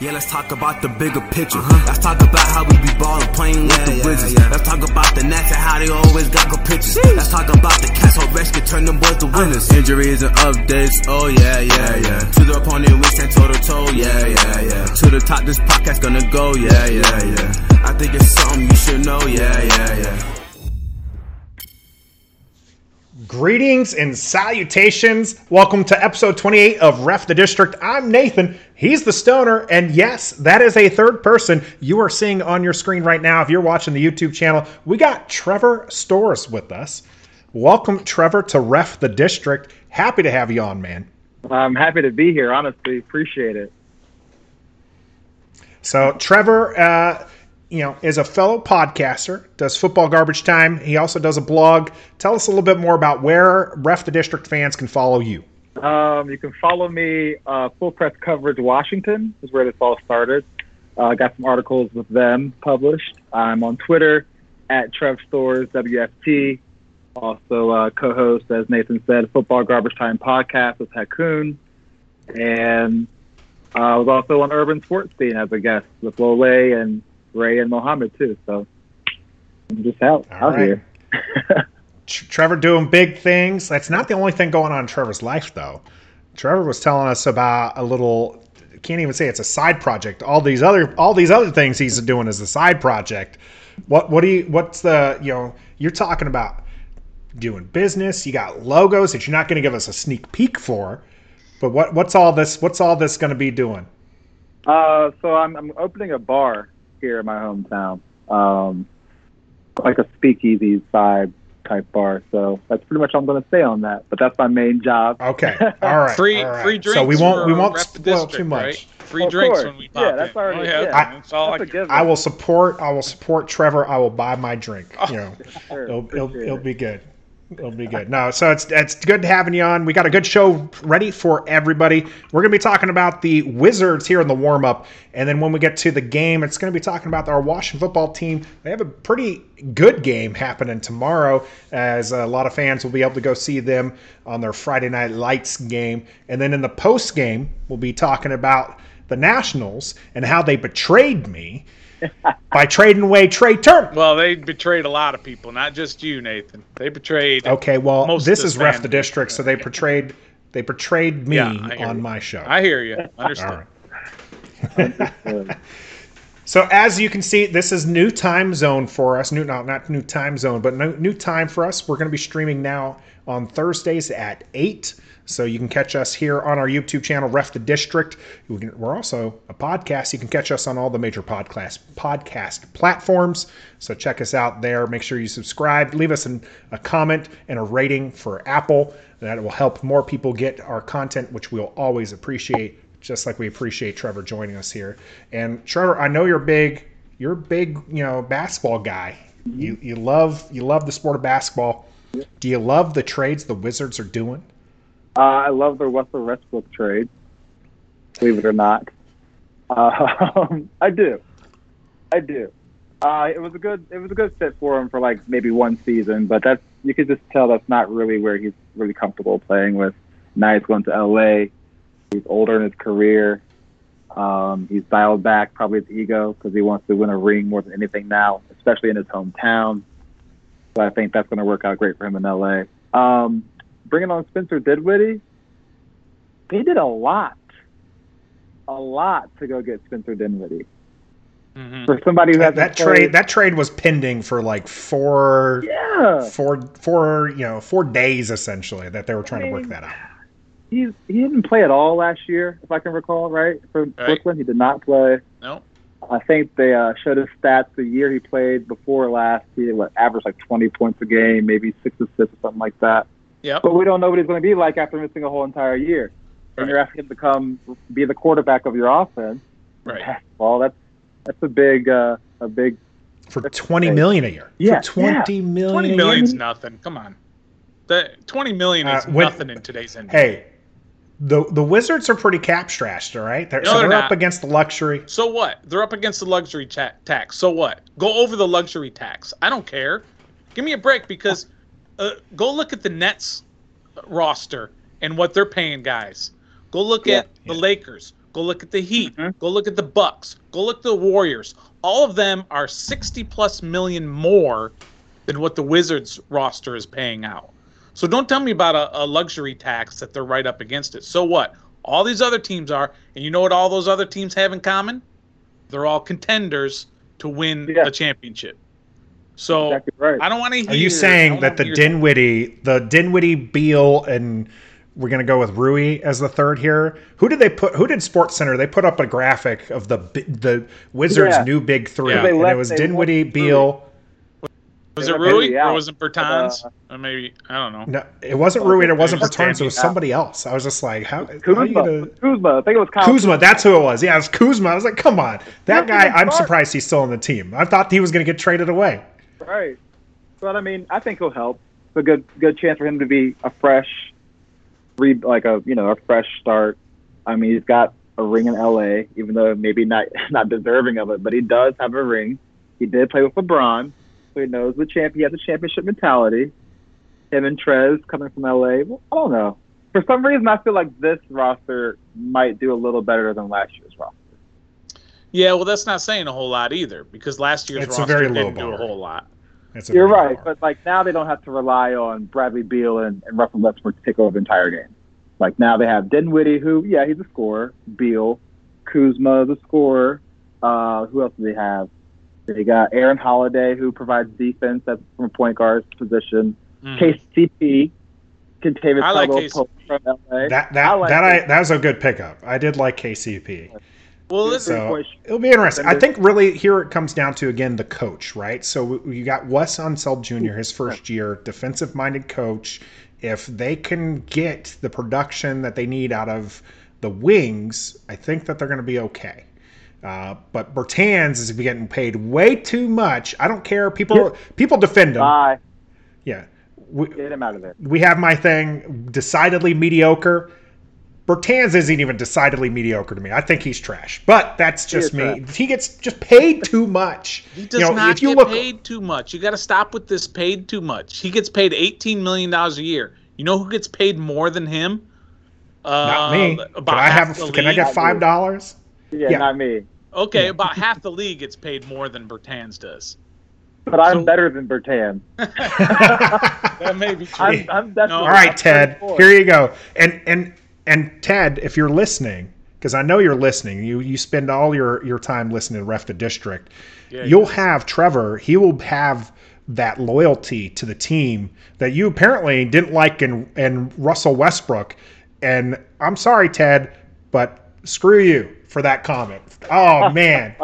Yeah, let's talk about the bigger picture. Uh-huh. Let's talk about how we be ballin', playing yeah, with the yeah, bridges. Yeah. Let's talk about the Nats and how they always got good pitches. Let's talk about the cats on rescue, turn them boys to winners. Uh, injuries and updates, oh yeah, yeah, yeah. To the opponent, we stand toe to toe, yeah, yeah, yeah. To the top, this podcast gonna go, yeah, yeah, yeah. I think it's something you should know, yeah, yeah, yeah. Greetings and salutations. Welcome to episode 28 of Ref the District. I'm Nathan. He's the stoner. And yes, that is a third person you are seeing on your screen right now. If you're watching the YouTube channel, we got Trevor Stores with us. Welcome, Trevor, to Ref the District. Happy to have you on, man. I'm happy to be here, honestly. Appreciate it. So, Trevor, uh, you know, is a fellow podcaster, does football garbage time. He also does a blog. Tell us a little bit more about where Ref the District fans can follow you. Um, you can follow me, uh, Full Press Coverage Washington is where this all started. Uh, I uh, got some articles with them published. I'm on Twitter at Trev Stores WFT. Also, uh, co-host, as Nathan said, Football Garbage Time podcast with Hakoon. And uh, I was also on Urban Sports Scene as a guest with Lole and Ray and Mohammed too. So I'm just out All out right. here. Trevor doing big things. That's not the only thing going on in Trevor's life, though. Trevor was telling us about a little. Can't even say it's a side project. All these other all these other things he's doing is a side project. What what do you? What's the you know? You're talking about doing business. You got logos that you're not going to give us a sneak peek for. But what what's all this? What's all this going to be doing? Uh, so I'm I'm opening a bar here in my hometown, um, like a speakeasy vibe type bar. So that's pretty much all I'm going to say on that. But that's my main job. Okay, all right, free all right. free drinks. So we won't we won't spoil too much. Right? Free drinks when we pop yeah, that's already. Oh, yeah, yeah. that's all that's I, I will support. I will support Trevor. I will buy my drink. Oh, you know, sure, it'll, it'll, it'll be good. It'll be good. No, so it's it's good having you on. We got a good show ready for everybody. We're to be talking about the Wizards here in the warm up, and then when we get to the game, it's to be talking about our Washington football team. They have a pretty good game happening tomorrow, as a lot of fans will be able to go see them on their Friday Night Lights game, and then in the post game, we'll be talking about the Nationals and how they betrayed me by trading away Trea Turner. Well, they betrayed a lot of people, not just you, Nathan. They betrayed. Okay, well, this is ref the district, so they portrayed they portrayed me yeah, on you. my show. I hear you. Understand. so as you can see, this is new time zone for us. New, not not new time zone, but new, new time for us. We're going to be streaming now on Thursdays at eight. So you can catch us here on our YouTube channel, Ref the District. We're also a podcast. You can catch us on all the major podcast podcast platforms. So check us out there. Make sure you subscribe. Leave us an, a comment and a rating for Apple. That will help more people get our content, which we'll always appreciate. Just like we appreciate Trevor joining us here. And Trevor, I know you're big. You're a big, you know, basketball guy. You you love you love the sport of basketball. Do you love the trades the Wizards are doing? Uh, I love the Russell Westbrook trade. Believe it or not, um, I do. I do. Uh, it was a good. It was a good fit for him for like maybe one season, but that's you could just tell that's not really where he's really comfortable playing with. Now he's going to LA. He's older in his career. Um, he's dialed back probably his ego because he wants to win a ring more than anything now, especially in his hometown. So I think that's going to work out great for him in LA. Um, bringing on Spencer Dinwiddie, they did a lot, a lot to go get Spencer Dinwiddie. Mm-hmm. For somebody who that, that trade, that trade was pending for like four, yeah, four, four, you know, four days essentially that they were trying I mean, to work that out. He's he didn't play at all last year, if I can recall, right? For right. Brooklyn, he did not play. No. I think they uh, showed his stats the year he played before last. He what, averaged like 20 points a game, maybe six assists or something like that. Yeah. But we don't know what he's going to be like after missing a whole entire year. And you're asking him to come be the quarterback of your offense. Right. Well, that's that's a big uh, a big for twenty million a year. Yeah, for twenty yeah. million. Twenty million's nothing. Come on, the twenty million is uh, when, nothing in today's NBA. Hey, the the Wizards are pretty cap stressed. All right, they're, no, so they're, they're up against the luxury. So what? They're up against the luxury ta- tax. So what? Go over the luxury tax. I don't care. Give me a break because uh, go look at the Nets roster and what they're paying guys. Go look yeah, at the Lakers. Go look at the Heat. Mhm. Go look at the Bucks. Go look at the Warriors. All of them are 60 plus million more than what the Wizards roster is paying out. So don't tell me about a, a luxury tax that they're right up against it. So what? All these other teams are, and you know what all those other teams have in common? They're all contenders to win Yeah. a championship. So Exactly right. I don't want to hear. Are you saying that the wanna hear- Dinwiddie, the Dinwiddie, Beal, and we're gonna go with Rui as the third here? Who did they put? Who did Sports Center? They put up a graphic of the the Wizards' Yeah. new big three, Yeah. They and it was Dinwiddie, Beal. was it Rui Rui or was it Bertans? Uh, or maybe I don't know. No, it wasn't Rui. and It wasn't Bertans. It was Danny somebody else. I was just like, how? how Kuzma. gonna- Kuzma. I think it was Kyle Kuzma, that's who it was. Yeah, it was Kuzma. I was like, come on, that guy. I'm surprised he's still on the team. I thought he was going to get traded away. Right. But I mean, I think he'll help. It's a good good chance for him to be a fresh, re like a you know a fresh start. I mean, he's got a ring in L.A. Even though maybe not not deserving of it, but he does have a ring. He did play with LeBron, so he knows the champ. He has a championship mentality. Him and Trez coming from L.A. Well, I don't know. For some reason, I feel like this roster might do a little better than last year's roster. Yeah, well, that's not saying a whole lot either because last year's It's a roster very low didn't do a whole lot. That's a You're right, bar. but like now they don't have to rely on Bradley Beal and, and Russell Westbrook to take over the entire game. Like now they have Dinwiddie, who yeah he's a scorer. Beal, Kuzma, the scorer. Uh, who else do they have? They got Aaron Holiday, who provides defense at from a point guard's position. Mhm. KCP, Kentavious I like Caldwell Pope from LA. that that I like that I that was a good pickup. I did like KCP. Well, listen, So Three-point it'll be interesting. I think really here it comes down to again the coach, right? So you got Wes Unseld Jr. his first year, defensive minded coach. If they can get the production that they need out of the wings, I think that they're going to be okay. Uh, but Bertans is getting paid way too much. I don't care. People people defend him. Bye. yeah, we, Get him out of there. we have my thing decidedly mediocre. Bertans isn't even decidedly mediocre to me. I think he's trash, but that's just is me. trash. He gets just paid too much. he does you know, not if you get look, paid too much. You got to stop with this paid too much. He gets paid eighteen million dollars a year. You know who gets paid more than him? Uh, not me. Can I have? the Can I get five dollars? Yeah, Yeah. not me. Okay, about half the league gets paid more than Bertans does. But I'm So- better than Bertan. That may be true. I'm, I'm definitely. All right, Ted. 34. Here you go. And and and Ted, if you're listening, because I know you're listening, you you spend all your your time listening to Ref the District. Yeah, You'll yeah. have Trevor. He will have that loyalty to the team that you apparently didn't like in in Russell Westbrook. And I'm sorry, Ted, but screw you for that comment. Oh man,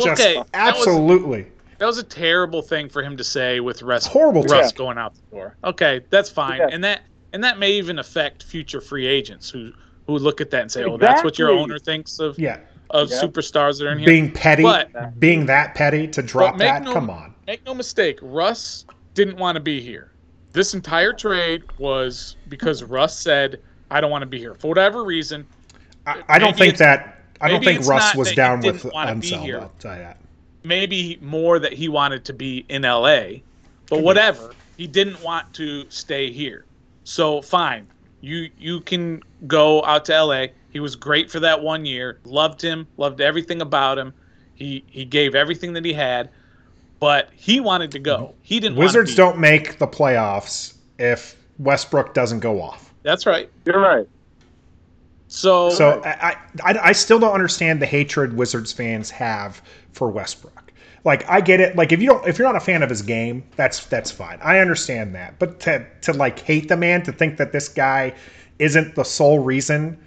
just Okay, that was- absolutely. That was a terrible thing for him to say with Russ, Horrible Russ take. going out the door. Okay, that's fine, Yeah. and that and that may even affect future free agents who who look at that and say, "Oh, that's what your owner thinks of Yeah, of Yeah. superstars that are in here." being petty, But- being that petty to drop that. no- Come on. Make no mistake, Russ didn't want to be here. This entire trade was because Russ said, "I don't want to be here for whatever reason." I, I don't think that. I don't think Russ was down with wanna be Unseld. here. I'll tell you that. maybe more that he wanted to be in LA, but mm-hmm. whatever. He didn't want to stay here. So fine. You you can go out to LA. He was great for that one year. Loved him, loved everything about him. He he gave everything that he had, but he wanted to go. He didn't wanna Wizards don't make the playoffs if Westbrook doesn't go off. That's right. You're right. So, So I, I, I still don't understand the hatred Wizards fans have for Westbrook. Like I get it. Like if you don't, if you're not a fan of his game, that's that's fine. I understand that. But to to like hate the man, to think that this guy isn't the sole reason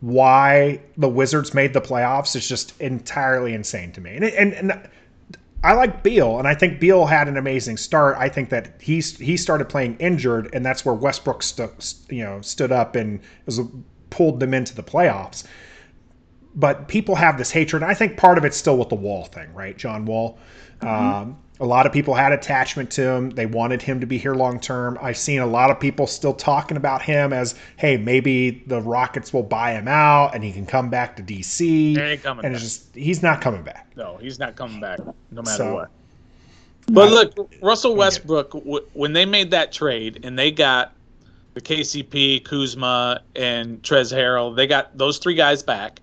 why the Wizards made the playoffs is just entirely insane to me. And and, and I like Beal, and I think Beal had an amazing start. I think that he's he started playing injured, and that's where Westbrook stu- you know stood up and was pulled them into the playoffs. But people have this hatred. and I think part of it's still with the Wall thing, right? John Wall. Um, a lot of people had attachment to him. They wanted him to be here long term. I've seen a lot of people still talking about him as, hey, maybe the Rockets will buy him out and he can come back to DC. He ain't coming and back. it's just he's not coming back. no, he's not coming back no matter So- what. But look, Russell Westbrook, when they made that trade and they got the KCP, Kuzma, and Trez Harrell, they got those three guys back.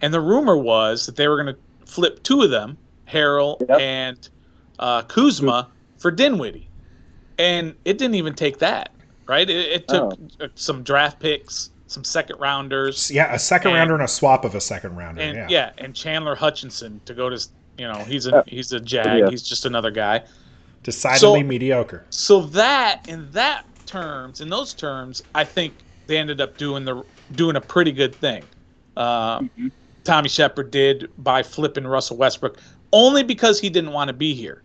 And the rumor was that they were going to flip two of them, Harrell Yep. and uh, Kuzma, for Dinwiddie. And it didn't even take that, right? It, it took Oh. uh, some draft picks, some second rounders, Yeah, a second And- rounder and a swap of a second rounder. and yeah. yeah. and Chandler Hutchinson to go to, you know, he's a Uh, he's a jag, yeah. he's just another guy. Decidedly So- mediocre. So that in that terms, in those terms, I think they ended up doing the doing a pretty good thing. Uh, Mhm. Tommy Sheppard did by flipping Russell Westbrook only because he didn't want to be here.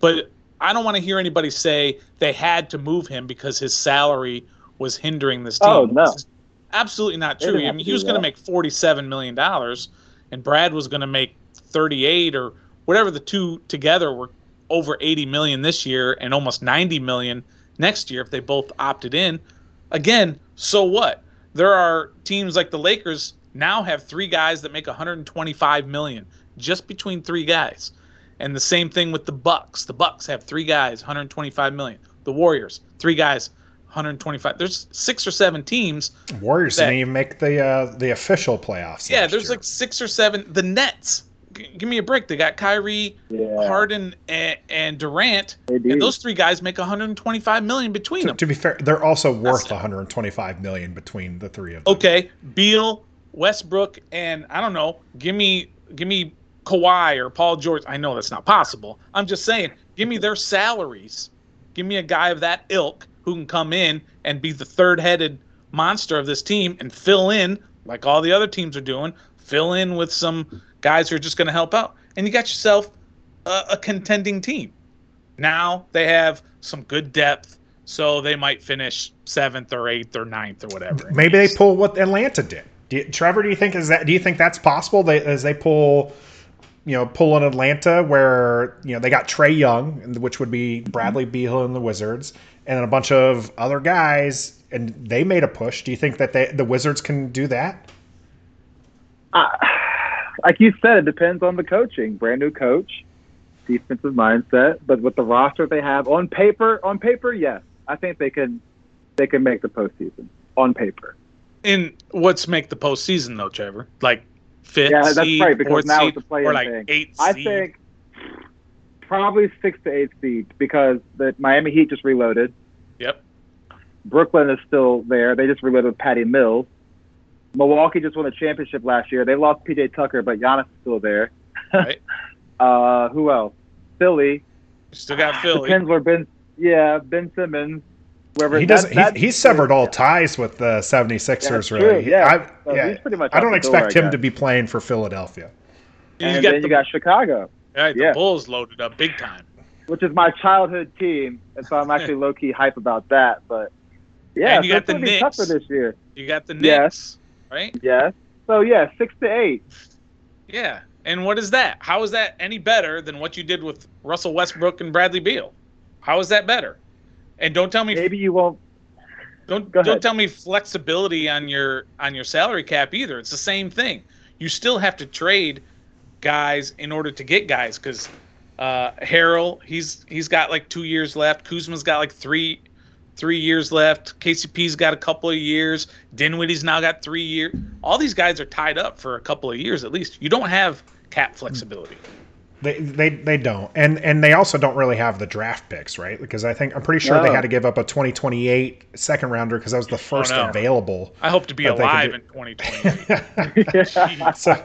But I don't want to hear anybody say they had to move him because his salary was hindering this team. Oh, no. Absolutely not true. I mean, he was going to make forty-seven million dollars, and Brad was going to make thirty-eight or whatever. The two together were over eighty million this year and almost ninety million next year if they both opted in. Again, so what? There are teams like the Lakers now have three guys that make 125 million just between three guys. And the same thing with the Bucks. The Bucks have three guys, 125 million. The Warriors, three guys, 125. There's six or seven teams. Warriors that- didn't even make the uh, the official playoffs. Yeah, there's year. like six or seven. The Nets, g- give me a break. They got Kyrie, Yeah. Harden, and, and Durant, and those three guys make 125 million between To, them. to be fair, they're also worth That's- 125 million between the three of them. Okay, Beal, Westbrook, and I don't know. Give me, give me Kawhi or Paul George. I know that's not possible. I'm just saying, give me their salaries. Give me a guy of that ilk who can come in and be the third-headed monster of this team and fill in like all the other teams are doing. Fill in with some guys who are just going to help out, and you got yourself a, a contending team. Now they have some good depth, so they might finish seventh or eighth or ninth or whatever. Maybe they pull what Atlanta did. Do you, Trevor, do you think is that? Do you think that's possible? They as they pull, you know, pull in Atlanta where you know they got Trae Young, which would be Bradley Beal and the Wizards, and then a bunch of other guys, and they made a push. Do you think that they the Wizards can do that? Uh, like you said, it depends on the coaching. Brand new coach, defensive mindset, but with the roster they have on paper, on paper, yes, I think they can they can make the postseason on paper. In what's make the postseason though, Trevor? Like fifth Yeah, that's seed, right, because now seed, it's a play-in or like thing. eighth I seed. think probably six to eight seed because the Miami Heat just reloaded. Yep. Brooklyn is still there. They just reloaded with Patty Mills. Milwaukee just won a championship last year. They lost PJ Tucker, but Giannis is still there. Right. Uh, who else? Philly. Still got Philly. Depends where Ben. Yeah, Ben Simmons. Wherever He doesn't. that- He, he's severed all ties with the 76ers. That's really. true, yeah. I, So yeah. he's pretty much I don't the door, expect him to be playing for Philadelphia. And And you got then the, you got Chicago, right, the yeah. Bulls loaded up big time. which is my childhood team, and so I'm actually low key hype about that. But yeah, And you so got it's the gonna be Knicks. tougher this year. You got the Knicks, Yes. right? Yes. So yeah, six to eight. Yeah. And what is that? How is that any better than what you did with Russell Westbrook and Bradley Beal? How is that better? And don't tell me Maybe you won't. Don't Go don't tell me flexibility on your on your salary cap either. It's the same thing. You still have to trade guys in order to get guys because uh, Harrell he's he's got like two years left. Kuzma's got like three three years left. KCP's got a couple of years. Dinwiddie's now got three years. All these guys are tied up for a couple of years at least. You don't have cap flexibility. They, they they don't, and and they also don't really have the draft picks, right? Because I think I'm pretty sure they had to give up a 2028 second rounder because that was the first no. available. I hope to be But they could alive in 2028. yeah. so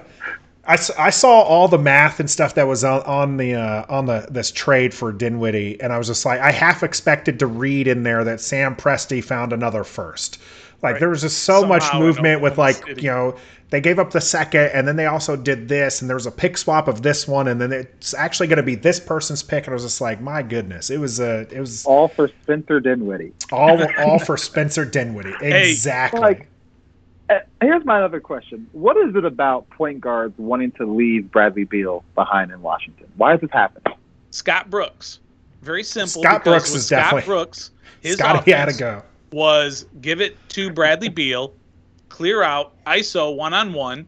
I, I saw all the math and stuff that was on, on the uh, on the this trade for Dinwiddie, and I was just like, I half expected to read in there that Sam Presti found another first. Like Right. there was just so much Somehow in movement with like City. you know they gave up the second, and then they also did this, and there was a pick swap of this one, and then it's actually going to be this person's pick, and I was just like, my goodness, it was a it was All for Spencer Dinwiddie. all all for Spencer Dinwiddie, Hey, exactly. like- Uh, here's my other question: What is it about point guards wanting to leave Bradley Beal behind in Washington? Why is this happening? Scott Brooks. Very simple. Scott Brooks is Scott definitely- Brooks. His Scotty had to go. Was give it to Bradley Beal, clear out ISO one on one,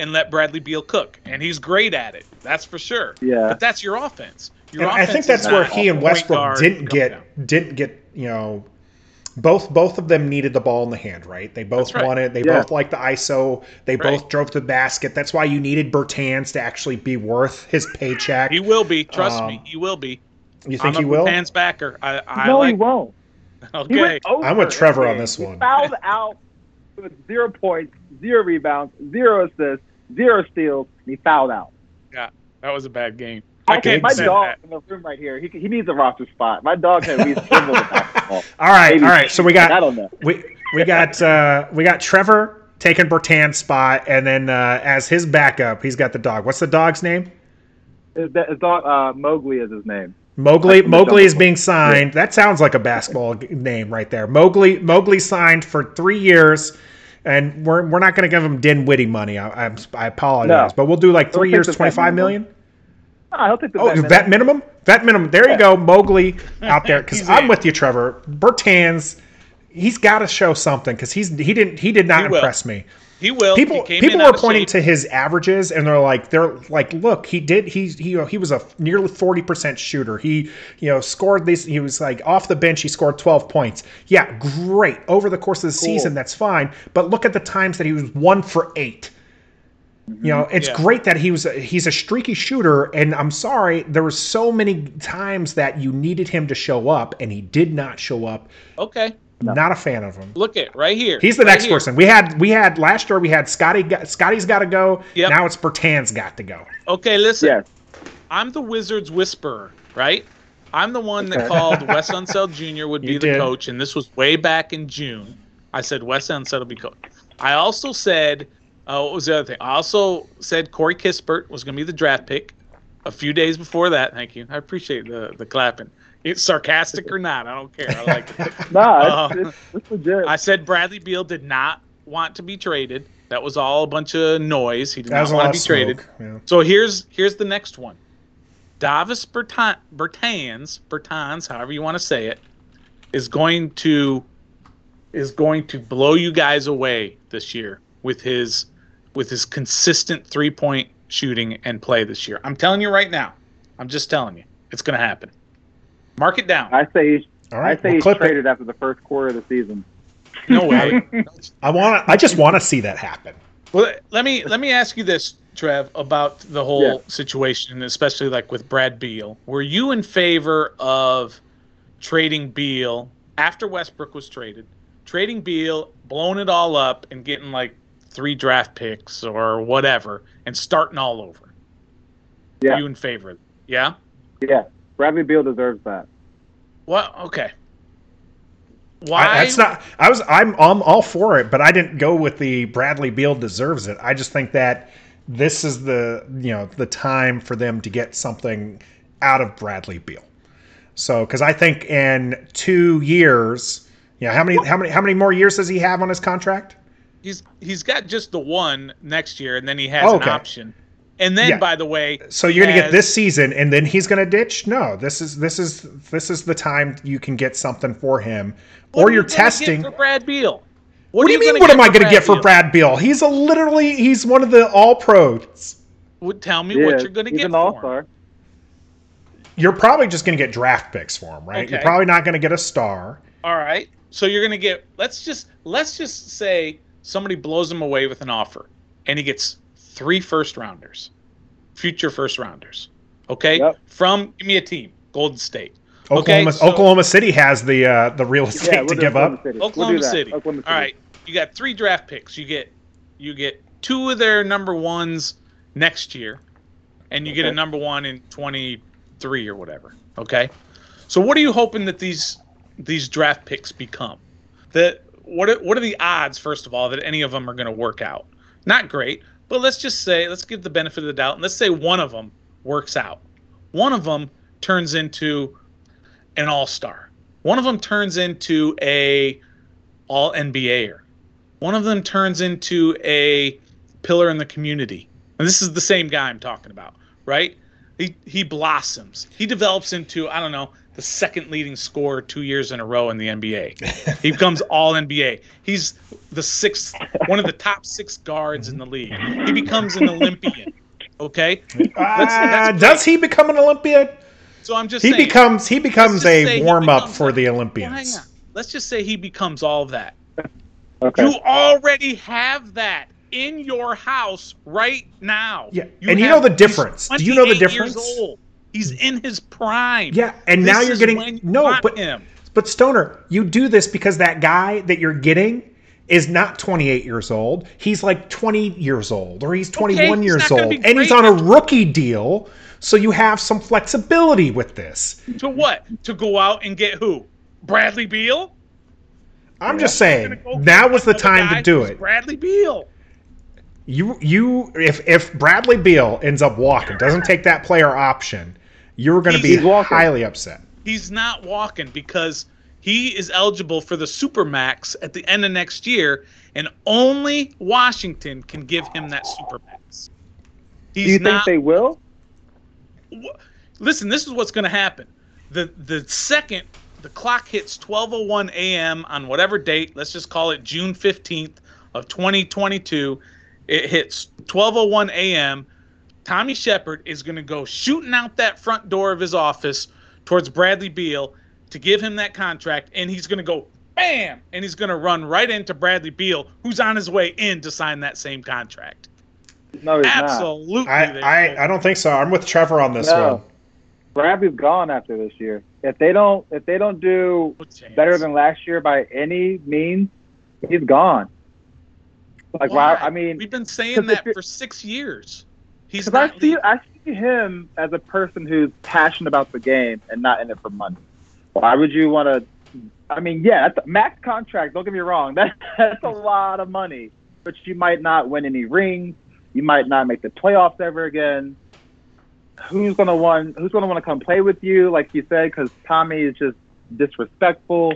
and let Bradley Beal cook. And he's great at it. That's for sure. Yeah. But that's your offense. Your And I think that's where he and Westbrook didn't get down. didn't get you know both both of them needed the ball in the hand, right? They both right. wanted. They Yeah. both liked the ISO. They Right. both drove to the basket. That's why you needed Bertans to actually be worth his paycheck. He will be. Trust Um, me, he will be. you think I'm he a will? Pans backer. I, I no, like. he won't. He Okay. I'm with Trevor on game. this He one. fouled out with zero points, zero rebounds, zero assists, zero steals. And he fouled out. Yeah, that was a bad game. I Okay, can't my dog that. in the room right here. He, he needs a roster spot. My dog can at least dribble the basketball. All right, Maybe. all right. So we got I got don't know. we we got uh, we got Trevor taking Bertan's spot, and then uh, as his backup, he's got the dog. What's the dog's name? His, his dog uh, Mowgli is his name. Mowgli. Mowgli is being signed. That sounds like a basketball name right there. Mowgli. Mowgli signed for three years, and we're we're not going to give him Dinwiddie money. I, I, I apologize, No. but we'll do like three years, twenty five million. five minimum. million. Ah, oh, vet vet minimum. Vet minimum. There you go, Mowgli out there. Because I'm in. with you, Trevor. Bertans. He's got to show something because he's he didn't he did not He will. impress me. He will. people he people are pointing to his averages and they're like they're like look he did he he he was a nearly 40% shooter. He you know scored these he was like off the bench he scored 12 points. Yeah great. Over the course of the season that's fine but look at the times that he was 1 for 8 mm-hmm. you know it's Yeah. great that he was he's a streaky shooter and i'm sorry there were so many times that you needed him to show up and he did not show up. Okay. Not a fan of him Look at right here. He's the Right next here. person. We had we had last year. We had Scotty. Scotty's got to go. Yep. Now it's Bertan's got to go. Okay, listen. Yes. I'm the Wizards whisperer, right? I'm the one that called Wes Unseld Jr. would be You the did. coach, and this was way back in June. I said Wes Unseld will be coach. I also said, uh, what was the other thing? I also said Corey Kispert was going to be the draft pick. A few days before that, thank you. I appreciate the the clapping. It's sarcastic or not, I don't care. I like it. Nah, it's, Uh, it's, it's legit. I said Bradley Beal did not want to be traded. That was all a bunch of noise. He did that not want to of be traded. Yeah. So here's here's the next one. Davis Bertan, Bertans, Bertans, however you want to say it, is going to is going to blow you guys away this year with his with his consistent three point shooting and play this year. I'm telling you right now. I'm just telling you. It's going to happen. Mark it down. I say he's, All right, I say we'll he's clip it. traded after the first quarter of the season. No way. I want. I just want to see that happen. Well, let me let me ask you this, Trev, about the whole Yeah. situation, especially like with Brad Beal. Were you in favor of trading Beal after Westbrook was traded, trading Beal, blowing it all up, and getting like three draft picks or whatever, and starting all over? Yeah. Are you in favor? Yeah. Yeah, Bradley Beal deserves that. Well, okay. Why? I, that's not. I was. I'm. I'm all for it, but I didn't go with the Bradley Beal deserves it. I just think that this is the you know the time for them to get something out of Bradley Beal. So, because I think in two years, you know, how many how many how many more years does he have on his contract? he's he's got just the one next year, and then he has Oh, an option. And then, Yeah. by the way, So you're gonna get this season, and then he's gonna ditch? No, this is this is this is the time you can get something for him, What or are you you're gonna get testing. for Brad Beal. What, do you mean? What am I going to Brad get for Beal? Brad Beal? He's a literally he's one of the All Pros. Would tell me Yeah, what you're going to he's get an for all him. star. You're probably just going to get draft picks for him, right? You're probably not going to get a star. All right. So you're going to get. Let's just let's just say somebody blows him away with an offer, and he gets three first rounders, future first rounders. Okay. Yep. From give me a team, Golden State. Okay, Oklahoma, so- Oklahoma City has the uh, the real estate Yeah, we'll to give Oklahoma up. City. We'll Oklahoma. City. Oklahoma All right. You got three draft picks. You get you get two of their number ones next year, and you get a number one in twenty three or whatever. Okay. So what are you hoping that these these draft picks become? That what are, what are the odds first of all that any of them are going to work out? Not great, but let's just say let's give the benefit of the doubt and let's say one of them works out. One of them turns into an all-star. One of them turns into a all NBAer. One of them turns into a pillar in the community. And this is the same guy I'm talking about, right? He he blossoms. He develops into, I don't know, the second leading scorer two years in a row in the NBA. he becomes all NBA. He's the sixth one of the top six guards in the league. He becomes an Olympian. Okay? Ah, that's does he become an Olympian? So I'm just He saying becomes he becomes a warm up for the Olympians. on. let's just say he becomes all of that. Okay. You already have that in your house right now. Yeah, and you know the difference. Do you know the 28 years difference? He's in his prime. Yeah, and This now you're getting you no, but him. but Stoner, you do this because that guy that you're getting is not 28 years old. He's like 20 years old, or he's 21 he's years gonna old, and he's on a rookie deal. So you have some flexibility with this. To what? To go out and get who? Bradley Beal? I'm just saying go now was the time to do it. Bradley Beal. You you if if Bradley Beal ends up walking, doesn't take that player option, you're going to be highly upset. He's not walking because he is eligible for the Supermax at the end of next year, and only Washington can give him that Supermax. Do He's you think they will? Listen, this is what's going to happen. The the second the clock hits 12:01 a.m. on whatever date, let's just call it June 15th of 2022, it hits 12:01 a.m. Tommy Sheppard is going to go shooting out that front door of his office towards Bradley Beal to give him that contract, and he's going to go bam, and he's going to run right into Bradley Beal, who's on his way in to sign that same contract. No, he's not. Absolutely, they I. I I don't think so. I'm with Trevor on this No. one. Bradley's gone after this year. If they don't, if they don't do No better than last year by any means, he's gone. Like, why? Why? I mean, we've been saying that for six years. He's because I see. I see him as a person who's passionate about the game and not in it for money. Why would you want to? I mean, yeah, that's a max contract. Don't get me wrong. That, that's a lot of money, but you might not win any rings. You might not make the playoffs ever again. Who's gonna want? Who's gonna want to come play with you? Like you said, because Tommy is just disrespectful.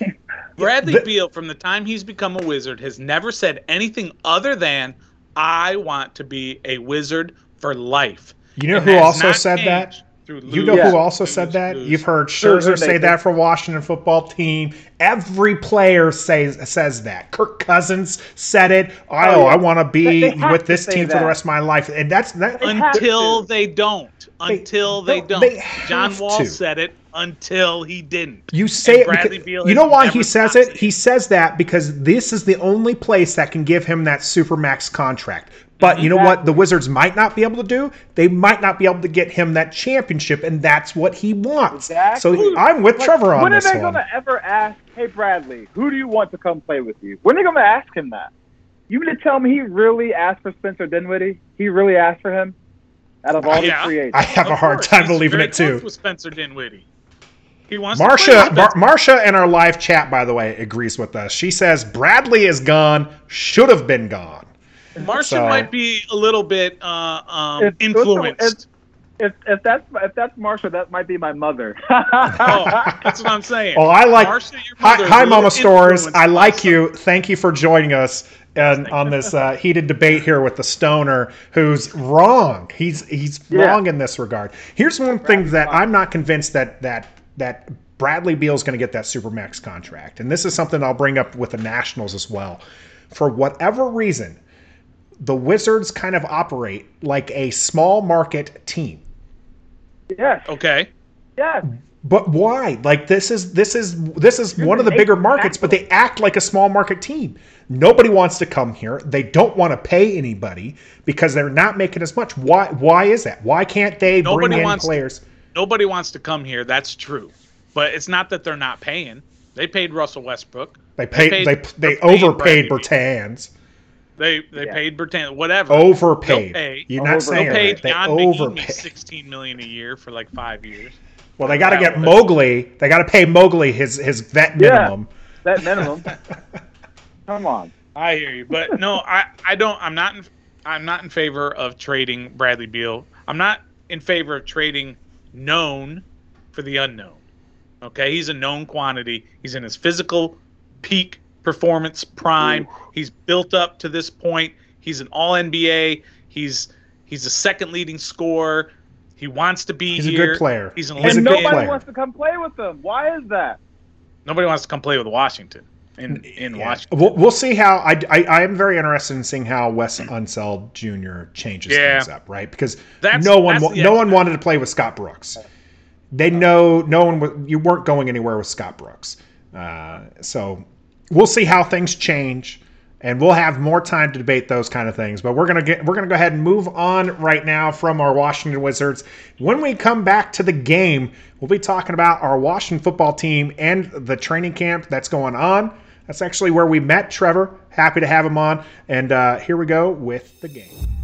Bradley The- Beal, from the time he's become a wizard, has never said anything other than "I want to be a wizard for life." You know And who also said that? changed through You know Yeah. who also lose, said that? lose. You've heard Who- who Scherzer say that for Washington football team. Every player says says that. Kirk Cousins said it. Oh, oh yeah. I want to be with this say team for the rest of my life, and that's that. They until they don't. Until they no, don't. they John Wall to. said it until he didn't. You say it because, Beal you know why he says it? it. He says that because this is the only place that can give him that supermax contract. But you know what? The Wizards might not be able to do. They might not be able to get him that championship, and that's what he wants. Exactly. So I'm with Like, Trevor on when this When are they gonna ever ask, "Hey Bradley, who do you want to come play with you?" When are they gonna ask him that? You mean to tell me he really asked for Spencer Dinwiddie? He really asked for him? Out of all uh, Yeah. the free agents, I have a hard course, time he's believing very it too. close With Spencer Dinwiddie, he wants to play Marsha, Mar- Marsha in our live chat, by the way, agrees with us. She says Bradley is gone, should have been gone. Martian So- might be a little bit uh, um, If- influenced. if if that's if that's Marsha, that might be my mother. oh, that's what I'm saying. Oh, I like. Marcia, your hi, mother hi Mama Stores. I like you. Thank you for joining us and on this uh, heated debate here with the stoner, who's wrong. He's he's Yeah. wrong in this regard. Here's one thing that I'm not convinced that that that Bradley Beal is going to get that supermax contract, and this is something I'll bring up with the Nationals as well. For whatever reason, the Wizards kind of operate like a small market team. yes, Okay. Yeah. But why? Like this is this is this is one of the bigger markets, but they act like a small market team. Nobody wants to come here. They don't want to pay anybody because they're not making as much. Why why is that? Why can't they Nobody bring in wants to- players? Nobody wants to come here. That's true. But it's not that they're not paying. They paid Russell Westbrook. They paid they paid- they, they're paying overpaid Bradley Bertans. They they Yeah. paid Bertan whatever. Overpaid. They'll pay. You're not Over- saying They it paid right. They Ian Mahinmi overpaid. sixteen million a year for like five years. Well, they got to Yeah, get but- Mowgli. They got to pay Mowgli his his vet Yeah. minimum. That minimum. Come on. I hear you, but no, I I don't. I'm not in. I'm not in favor of trading Bradley Beal. I'm not in favor of trading known for the unknown. Okay, he's a known quantity. He's in his physical peak performance prime. He's built up to this point. He's an All NBA. He's he's a second leading scorer. He wants to be He's a good player. He's an He's a and good Olympian. nobody player. wants to come play with him. Why is that? Nobody wants to come play with Washington in in Yeah. Washington. We'll, we'll see how I, I I am very interested in seeing how Wes Unseld Jr. changes Yeah. things up, right? Because That's- no one that's no one wanted to play with Scott Brooks. They know no one you weren't going anywhere with Scott Brooks. Uh, so we'll see how things change, and we'll have more time to debate those kind of things. But we're gonna get we're gonna go ahead and move on right now from our Washington Wizards. When we come back to the game, we'll be talking about our Washington football team and the training camp that's going on. That's actually where we met Trevor. Happy to have him on. And uh, here we go with the game.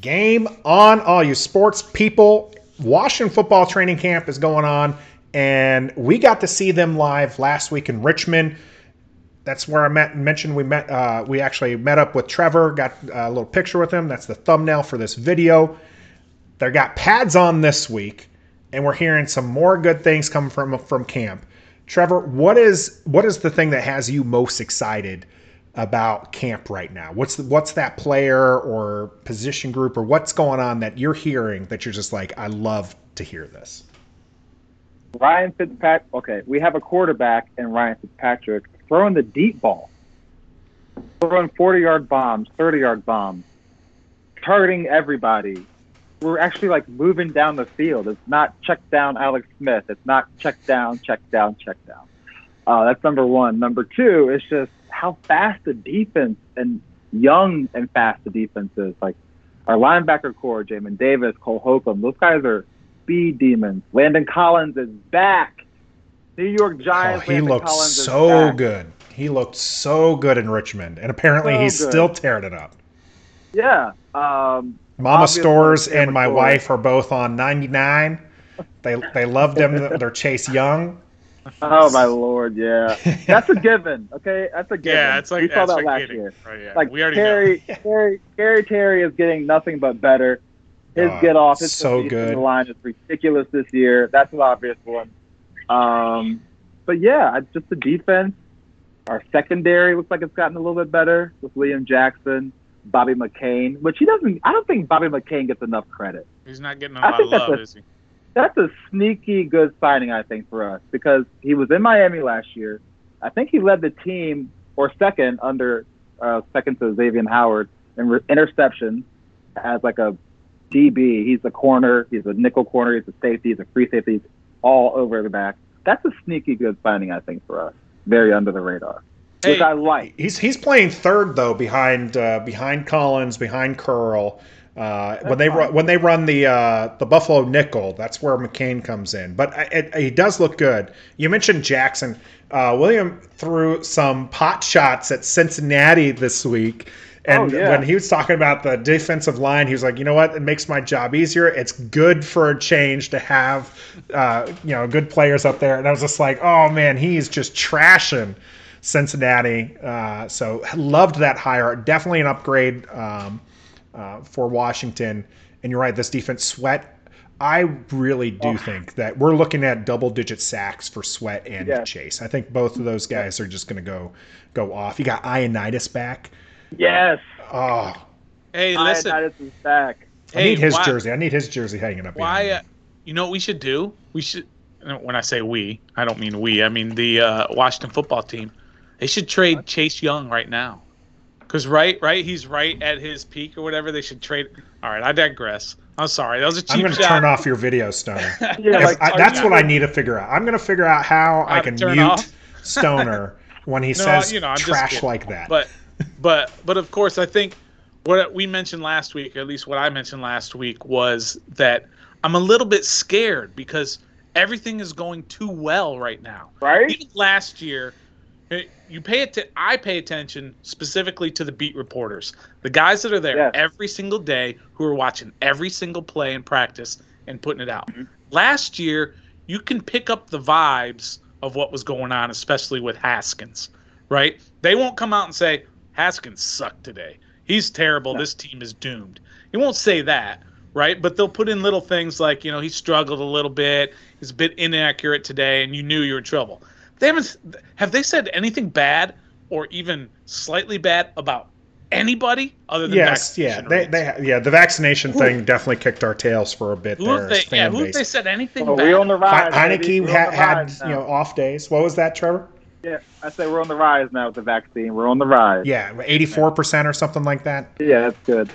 Game on, all you sports people. Washington football training camp is going on, and we got to see them live last week in Richmond. That's where I met. Mentioned we met. Uh, we actually met up with Trevor. Got a little picture with him. That's the thumbnail for this video. They got pads on this week, and we're hearing some more good things coming from from camp. Trevor, what is what is the thing that has you most excited about camp right now? What's the, what's that player or position group or what's going on that you're hearing that you're just like, I love to hear this? Ryan Fitzpatrick. Okay, we have a quarterback and Ryan Fitzpatrick throwing the deep ball, throwing 40 yard bombs, 30 yard bombs, targeting everybody. We're actually like moving down the field. It's not check down Alex Smith. It's not check down, check down, check down. Uh, that's number one. Number two, it's just how fast the defense and young and fast the defense is. Like our linebacker core, Jamin Davis, Cole Holcomb, those guys are speed demons. Landon Collins is back. New York Giants. Oh, he Landon looked Collins is so good. He looked so good in Richmond, and apparently So he's good. still tearing it up. Yeah. Um, Mama Obviously, Stores and my Torres. wife are both on 99. They they love them. They're Chase Young. oh my lord, yeah. That's a given. Okay, that's a given. Yeah, it's like we saw that last forgetting. year. Right, yeah. Like we already Terry, Terry, Terry Terry is getting nothing but better. His Oh, get off, his so position in good. the line is ridiculous this year. That's an obvious one. Um, but yeah, it's just the defense. Our secondary looks like it's gotten a little bit better with Liam Jackson, Bobby McCain, which he doesn't. I don't think Bobby McCain gets enough credit. He's not getting a lot of love, a- is he? That's a sneaky good signing, I think, for us because he was in Miami last year. I think he led the team or second under uh, second to Xavier Howard in re- interceptions as like a DB. He's a corner. He's a nickel corner. He's a safety. He's a free safety. He's all over the back. That's a sneaky good signing, I think, for us. Very under the radar, which I like. He's he's playing third though behind uh, behind Collins, behind Curl. Uh, when they run, when they run the uh, the Buffalo nickel, that's where McCain comes in. But he does look good. You mentioned Jackson. Uh, William threw some pot shots at Cincinnati this week. And Oh, yeah. when he was talking about the defensive line, he was like, "You know what? It makes my job easier. It's good for a change to have, uh, you know, good players up there." And I was just like, "Oh man, he's just trashing Cincinnati." Uh, so loved that hire. Definitely an upgrade um, uh, for Washington. And you're right, this defense, Sweat. I really do Oh. think that we're looking at double-digit sacks for Sweat and Yeah. Chase. I think both of those guys are just going to go go off. You got Ioannidis back. Yes, Oh, Hey, listen. Ioannidis is back. I hey, need his why, jersey. I need his jersey hanging up. Here why? Uh, you know what we should do? We should. When I say we, I don't mean we. I mean the uh, Washington football team. They should trade Chase Young right now. Cause right, right, he's right at his peak or whatever. They should trade. All right, I digress. I'm sorry. That was a I'm going to shot. turn off your video, Stoner. Yeah, like I- that's what I need to figure out. I'm going to figure out how I How can mute off? Stoner when he No, says you know, I'm trash kidding. like that. But, but, but of course, I think what we mentioned last week, or at least what I mentioned last week, was that I'm a little bit scared because everything is going too well right now. right? Even last year, you pay it to I pay attention specifically to the beat reporters, the guys that are there Yes. every single day who are watching every single play and practice and putting it out. Mm-hmm. Last year, you can pick up the vibes of what was going on, especially with Haskins, right? They won't come out and say Haskins sucked today. He's terrible. This team is doomed. He won't say that, right? But they'll put in little things like, you know, he struggled a little bit. He's a bit inaccurate today, and you knew you were in trouble. They haven't. Have they said anything bad or even slightly bad about anybody other than yes, yeah, vaccination they, they, yeah, the vaccination thing definitely kicked our tails for a bit Who there. they? Yeah, who they said anything bad? we're on the rise. Heinicke We're had, the had you now. know off days. What was that, Trevor? Yeah, I say we're on the rise now with the vaccine. We're on the rise. Yeah, eighty four percent or something like that. Yeah, that's good.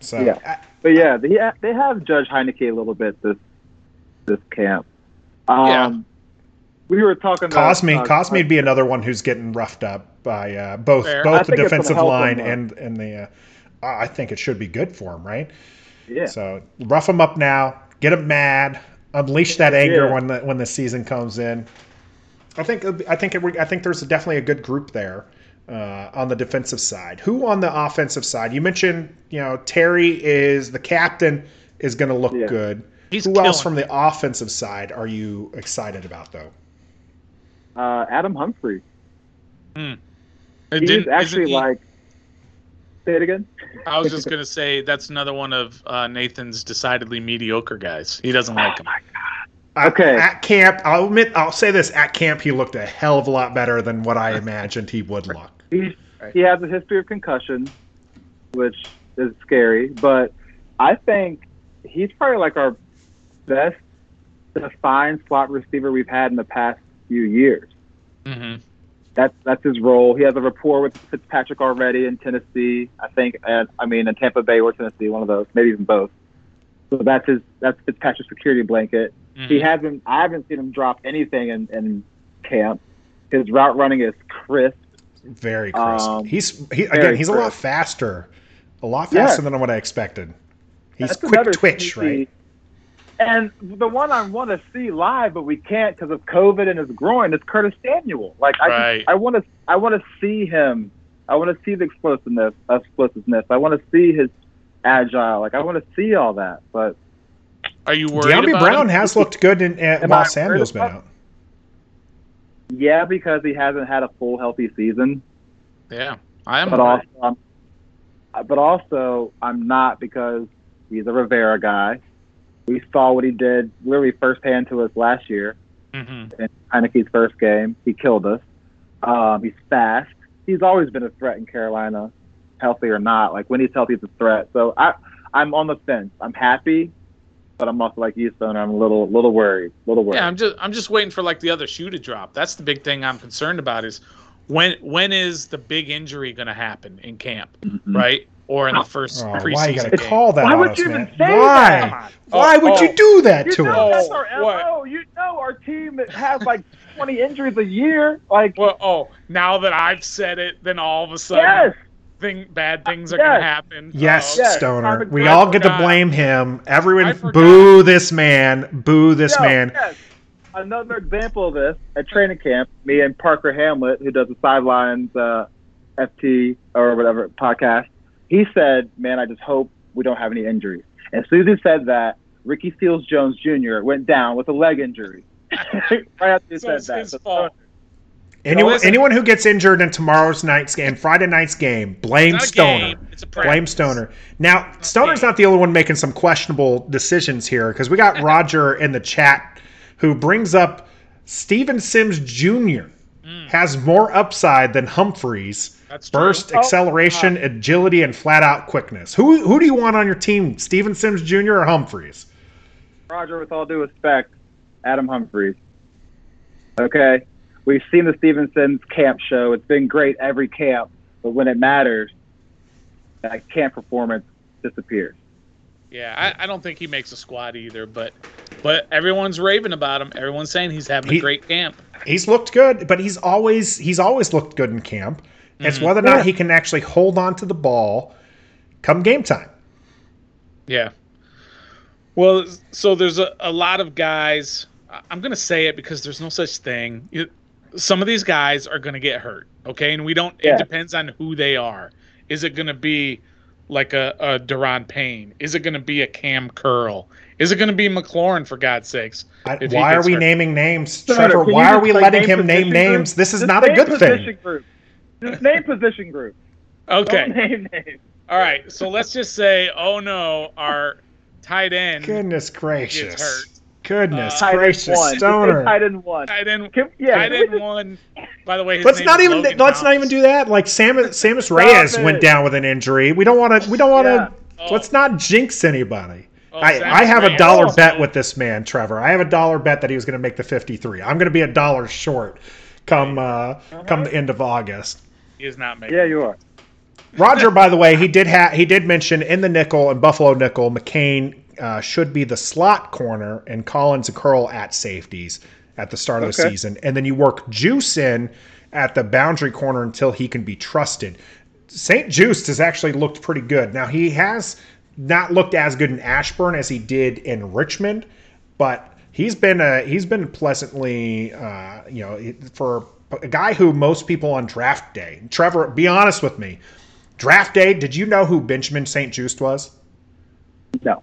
So Yeah. I- But yeah, they they have Judge Heinicke a little bit this this camp. Um, Yeah. We were talking. to, Cosmi, uh, Cosmi would be another one who's getting roughed up by uh, both Fair. I both the think it's gonna defensive line him, and and the. Uh, I think it should be good for him, right? Yeah. So rough him up now, get him mad, unleash that anger Yeah. when the when the season comes in. I think I think it, I think there's definitely a good group there uh, on the defensive side. Who on the offensive side? You mentioned you know Terry is the captain is going to look Yeah. good. He's Who killing else from the offensive side are you excited about though? Uh, Adam Humphrey. It He's didn't- actually he- like. Say it again. I was just gonna say that's another one of uh, Nathan's decidedly mediocre guys. He doesn't like him. Uh, Okay. At camp, I'll admit, I'll say this: at camp, he looked a hell of a lot better than what I imagined he would look. He he has a history of concussion, which is scary. But I think he's probably like our best defined slot receiver we've had in the past few years. hmm That's that's his role. He has a rapport with Fitzpatrick already in Tennessee. I think, and I mean in Tampa Bay or Tennessee, one of those, maybe even both. So that's his that's Fitzpatrick's security blanket. He hasn't. I haven't seen him drop anything in, in camp. His route running is crisp. Very crisp. Um, he's he, very again. He's a lot faster, a lot Yeah. faster than what I expected. He's That's quick twitch, sneaky- right? And the one I want to see live, but we can't because of COVID and his groin, is Curtis Samuel. Like I, Right. just, I want to, I want to see him. I want to see the explosiveness, explosiveness. I want to see his agile. Like I want to see all that. But Are you worried Dyami about Brown him? has looked good in, uh, Am while I Samuel's been out. yeah, because he hasn't had a full healthy season. Yeah, I am. but worried. also, I'm, but also I'm not because he's a Rivera guy. We saw what he did literally firsthand to us last year Mhm. in Heinicke's first game. He killed us. Um, he's fast. He's always been a threat in Carolina, healthy or not. Like when he's healthy, he's a threat. So I, I'm on the fence. I'm happy, but I'm also like you. I'm a little, little worried. Little worried. Yeah, I'm just I'm just waiting for like the other shoe to drop. That's the big thing I'm concerned about is when when is the big injury going to happen in camp, Mhm. right? Or in the first Oh, preseason why you gotta game. call that Why would us, you man? even say why? that? Come. Why Oh, would oh. you do that You to know us? that's our What? MO. You know our team has like 20 injuries a year. Like, Well, oh, now that I've said it, then all of a sudden yes. thing bad things are Yes. going to happen. Yes, Oh, Yes, Stoner. We Grant all get to blame him. Everyone, boo this man. Boo this Yo, man. yes. Another example of this at training camp, me and Parker Hamlet, who does the sidelines uh, FT or whatever podcast, he said, "Man, I just hope we don't have any injuries." As soon as he said that, Ricky Seals Jones Jr. went down with a leg injury. right after he So said it's that. his So- fault. Anyone, listen- anyone who gets injured in tomorrow's night's game, Friday night's game, blame It's not a Stoner. game, it's a Blame. Stoner. Now, Stoner's not the only one making some questionable decisions here because we got Roger in the chat who brings up Steven Sims Jr. Mm. has more upside than Humphries. That's true. Burst, Oh, acceleration, agility, and flat out quickness. Who who do you want on your team, Steven Sims Jr. or Humphries? Roger, with all due respect, Adam Humphries. Okay, we've seen the Stevenson's camp show. It's been great every camp, but when it matters, that camp performance disappears. Yeah, I, I don't think he makes a squad either, but but everyone's raving about him. Everyone's saying he's having He- a great camp. He's looked good, but he's always he's always looked good in camp. It's Mhm. whether or not Yeah. he can actually hold on to the ball come game time. Yeah. Well, so there's a, a lot of guys. I- I'm going to say it because there's no such thing. You- Some of these guys are going to get hurt, okay? And we don't, Yeah. it depends on who they are. Is it going to be like a, a Daron Payne? Is it going to be a Kam Curl? Is it going to be McLaurin, for God's sakes? I, why are we hurt. naming names, Stoner, Trevor? Why are we letting name him name position names? groups? This is Just not a good position thing. Group. Just name position group. Okay. Don't name names. All right. So let's just say, oh no, our tight end Goodness gets gracious. hurt. Goodness Uh, Tight end gracious, one. Just say Stoner. Tight end one. Tight end, Can- yeah, tight can end one. By the way, his Let's name not is even Logan let's not even do that. Like Sam, Sammis Reyes it. went down with an injury. We don't want to. We don't want to. Yeah. Oh. Let's not jinx anybody. Oh, I, I have a dollar Oh. bet with this man, Trevor. I have a dollar bet that he was going to make the 53. I'm going to be a dollar short come uh, come the end of August. He is not making. Yeah, you are. Roger, by the way, he did ha- he did mention in the nickel and Buffalo nickel, McCain uh, should be the slot corner and Collins and Curl at safeties at the start of the season, and then you work Juice in at the boundary corner until he can be trusted. St-Juste has actually looked pretty good. Now he has not looked as good in Ashburn as he did in Richmond, but he's been a he's been pleasantly uh, you know for a guy who most people on draft day. Trevor, be honest with me. Draft day, did you know who Benjamin St-Juste was? No,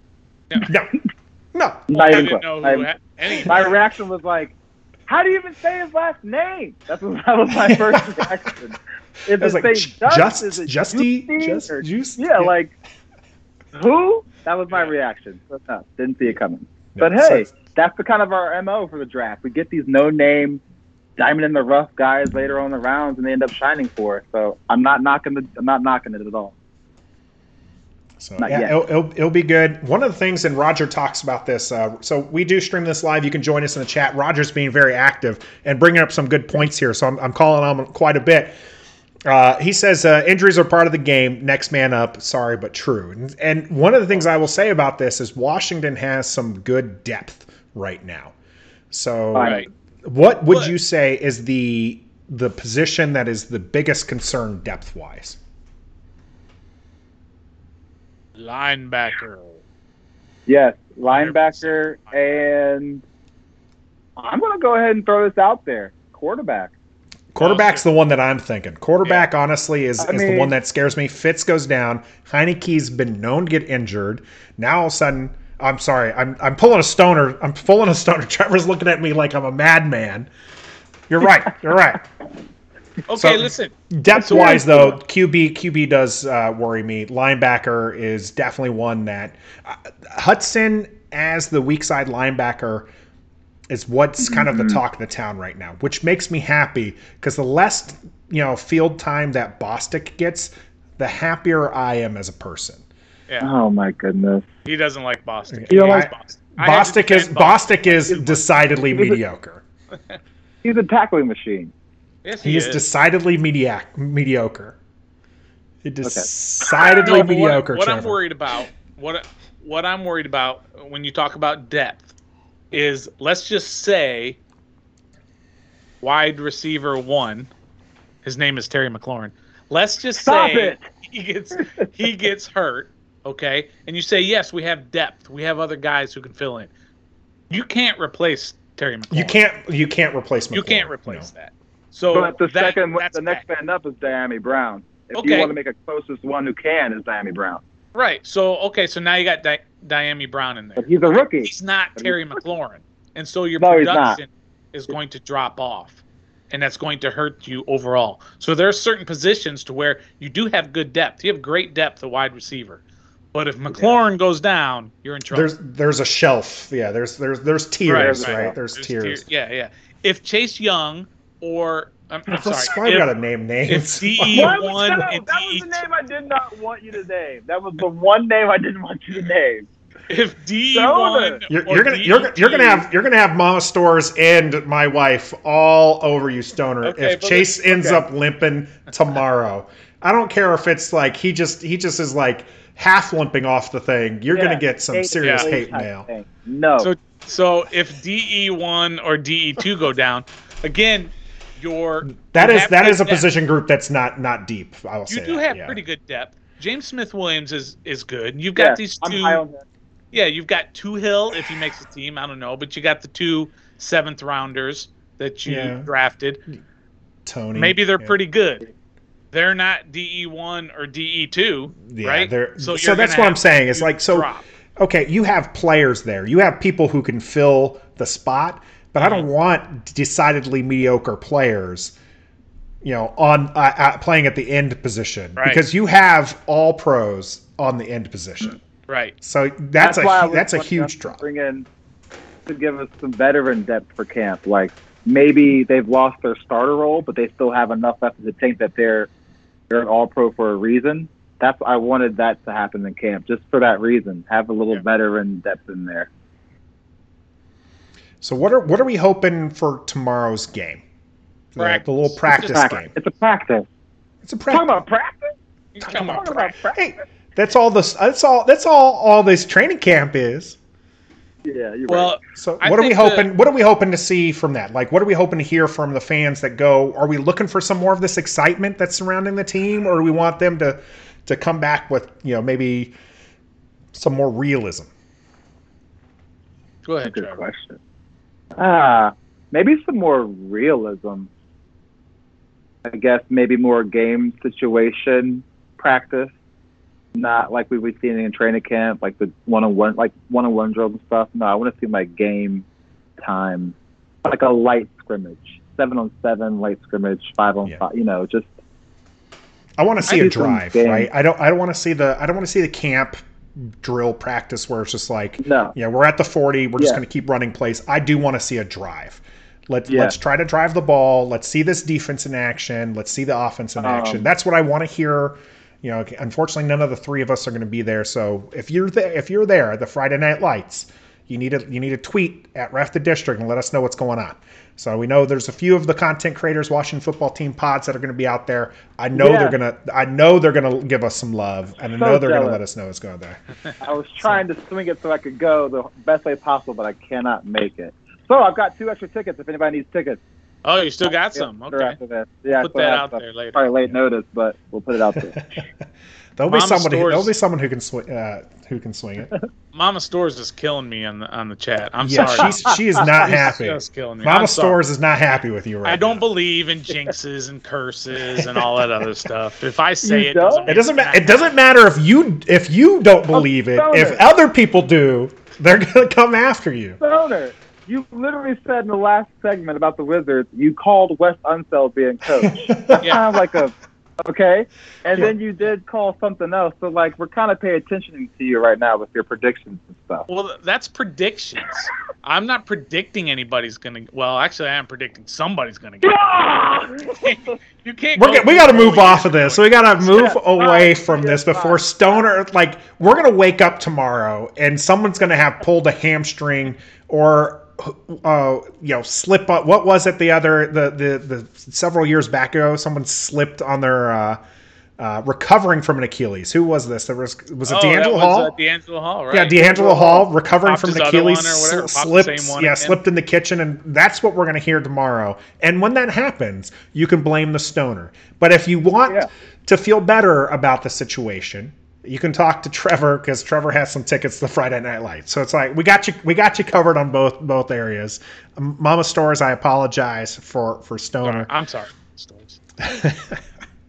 No, no. not I even didn't close. know who I'm- had any. my reaction was like, "How do you even say his last name?" That's what, that was my first reaction. Is I was it like, Just- Just? Is it Justy? Justy? Just- Or- Just- Yeah, yeah. like who? That was my reaction. No, didn't see it coming. No, But hey, so- that's the kind of our mo for the draft. We get these no-name, diamond in the rough guys later on the rounds, and they end up shining for us. So I'm not knocking the, I'm not knocking it at all. So Not yeah, yet. it'll, it'll, it'll be good. One of the things, and Roger talks about this. Uh, so we do stream this live. You can join us in the chat. Roger's being very active and bringing up some good points here. So I'm, I'm calling on him quite a bit. Uh, he says uh, injuries are part of the game. Next man up. Sorry, but true. And, and one of the things I will say about this is Washington has some good depth right now. So Right. What would What- you say is the the position that is the biggest concern depth wise? Linebacker. Yes, linebacker, and I'm going to go ahead and throw this out there: quarterback. Quarterback's the one that I'm thinking. Quarterback, honestly, is, I is the one that scares me. Fitz goes down. Heinicke's been known to get injured. Now all of a sudden, I'm sorry, I'm I'm pulling a stoner. I'm pulling a stoner. Trevor's looking at me like I'm a madman. You're right. You're right. Okay, So- listen. Depth wise, though, QB QB does uh, worry me. Linebacker is definitely one that uh, Hudson as the weak side linebacker is what's kind of the talk of the town right now, which makes me happy because the less you know field time that Bostic gets, the happier I am as a person. Yeah, Oh my goodness! he doesn't like Bostic. You don't He like- hates Bostic. I had to Bostic is Bostic is decidedly Was it- mediocre. He's a tackling machine. Yes, He he is is. decidedly mediac- mediocre. He decidedly No, but what- mediocre. What, I'm worried about, what what I'm worried about when you talk about depth, is let's just say wide receiver one, his name is Terry McLaurin. Let's just Stop say it. he gets he gets hurt, okay? And you say yes, we have depth, we have other guys who can fill in. You can't replace Terry McLaurin. You can't. You can't replace. You can't no. replace that. So But the that- second, that's the next bad. man up is Dyami Brown. If Okay. you want to make a closest one who can, is Dyami Brown. Right. So okay. So now you got Di- Dyami Brown in there. But he's a rookie. He's not But Terry he's- McLaurin, and so your No, production is going to drop off, and that's going to hurt you overall. So there are certain positions to where you do have good depth. You have great depth at wide receiver, but if McLaurin goes down, you're in trouble. There's there's a shelf. Yeah. There's there's there's tiers. right. Right. There's, There's tiers. tier- Yeah, yeah. If Chase Young or I'm, I'm sorry, Why if, gotta name if names? DE Why was- one no, and that was the name I did not want you to name. That was the one name I didn't want you to name. if DE Soda. one You're, or you're gonna you're, gonna- you're gonna have you're gonna have Mama Stores and my wife all over you, Stoner. Okay, if Chase listen- ends okay. up limping tomorrow, I don't care if it's like he just he just is like half limping off the thing. You're Yeah, gonna get some serious Yeah. hate mail. thing. No. So so if DE one or DE two go down, again, your That you is have that good is a depth. position group that's not not deep. I will You say do that, have yeah. pretty good depth. James Smith Williams is is good. You've got Yes, these I'm two. high on him. Yeah, you've got two Hill if he makes the team. I don't know, but you got the two seventh rounders that you Yeah. drafted. Tony. Maybe they're yeah. pretty good. They're not DE one or DE two, Yeah, right? they're- so you're that's what I'm saying. It's like, so- drop. okay, you have players there. You have people who can fill the spot, but I don't want decidedly mediocre players, you know, on uh, uh, playing at the end position Right. because you have all pros on the end position. right. So that's, why I a was that's a huge drop. Bring in to give us some veteran depth for camp. Like maybe they've lost their starter role, but they still have enough left in the tank that they're they're an All Pro for a reason. That's I wanted that to happen in camp just for that reason. Have a little Yeah. veteran depth in there. So what are what are we hoping for tomorrow's game? The, the little Practice. practice Practice. game. It's a practice. It's a Talking practice. about practice. Talking Come on. about pra- hey, that's all this. That's all. That's all. All this training camp is. Yeah, you're Well, So I what are we hoping? the- what are we hoping to see from that? Like, what are we hoping to hear from the fans that go? Are we looking for some more of this excitement that's surrounding the team, or do we want them to to come back with you know maybe some more realism? go ahead, Good Trevor. question. Ah, maybe some more realism. I guess maybe more game situation practice, not like we were seeing in training camp, like the one on one, like one on one drills and stuff. No, I want to see my game time, like a light scrimmage, seven on seven, light scrimmage, five on Yeah. five. You know, just I want to see I a drive, right? I don't. I don't want to see the. I don't want to see the camp drill practice where it's just like, no. yeah, we're at the forty. We're just going to keep running plays. I do want to see a drive. Let's Yeah. let's try to drive the ball. Let's see this defense in action. Let's see the offense in action. Um, That's what I want to hear. You know, unfortunately, none of the three of us are going to be there. So if you're there, if you're there, at the Friday Night Lights, you need to you need to tweet at Ref the District and let us know what's going on. So we know there's a few of the content creators, Washington Football Team pods that are going to be out there. I know Yeah. they're gonna. I know they're gonna give us some love, and I know they're gonna let us know what's going on there. I was trying to swing it so I could go the best way possible, but I cannot make it. So I've got two extra tickets if anybody needs tickets. Oh, you still got some. Okay. After this. Yeah, Put so that have out stuff. there later. Probably late notice, but we'll put it out there. there'll be Mama somebody. stores- There'll be someone who can sw- uh, who can swing it. Mama Stores is killing me on the on the chat. I'm yeah, sorry. she's she is not She's happy. just killing me. Mama I'm sorry. Stores is not happy with you right I don't now. believe in jinxes and curses and all that other stuff. If I say You it, doesn't? It doesn't mean matter. It doesn't matter if you if you don't believe it. stoner. If other people do, they're gonna come after you. Stoner, you literally said in the last segment about the Wizards, you called Wes Unseld being coach. That's Yeah. kind of like a okay, and Yeah. then you did call something else. So like we're kind of paying attention to you right now with your predictions and stuff. Well, that's predictions. I'm not predicting anybody's gonna. Well, actually, I am predicting somebody's gonna get. you can't. We're go get, we got to move off of this. So we got to move Yeah, away fine. from this before fine. Stoner. Like we're gonna wake up tomorrow and someone's gonna have pulled a hamstring or uh, you know slip up. What was it? The other the the the several years back ago, someone slipped on their. Uh, uh, recovering from an Achilles. Who was this? There was was it Oh, DeAngelo was, Hall? uh, DeAngelo Hall, right? Yeah, DeAngelo Hall recovering Popped from an Achilles, whatever, slipped, same one yeah, again. slipped in the kitchen, and that's what we're going to hear tomorrow. And when that happens, you can blame the stoner. But if you want Yeah. to feel better about the situation, you can talk to Trevor because Trevor has some tickets to the Friday Night Lights. So it's like we got you, we got you covered on both both areas. Mama Stores, I apologize for for Stoner. I'm sorry. Stories.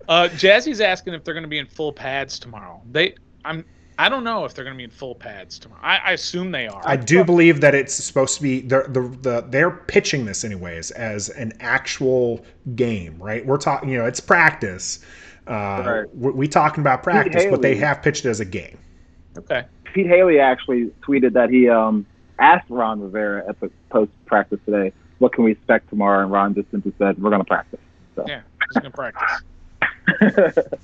Uh, Jazzy's asking if they're going to be in full pads tomorrow. They, I'm, I don't know if they're going to be in full pads tomorrow. I, I assume they are. I do believe that it's supposed to be the, the the they're pitching this anyways as an actual game, right? We're talking, you know, it's practice. Uh, Right. we, we talking about practice, but they have pitched it as a game. okay. Pete Hailey actually tweeted that he um, asked Ron Rivera at the post practice today, "What can we expect tomorrow?" And Ron just simply said, "We're going to practice." Yeah, he's going to practice.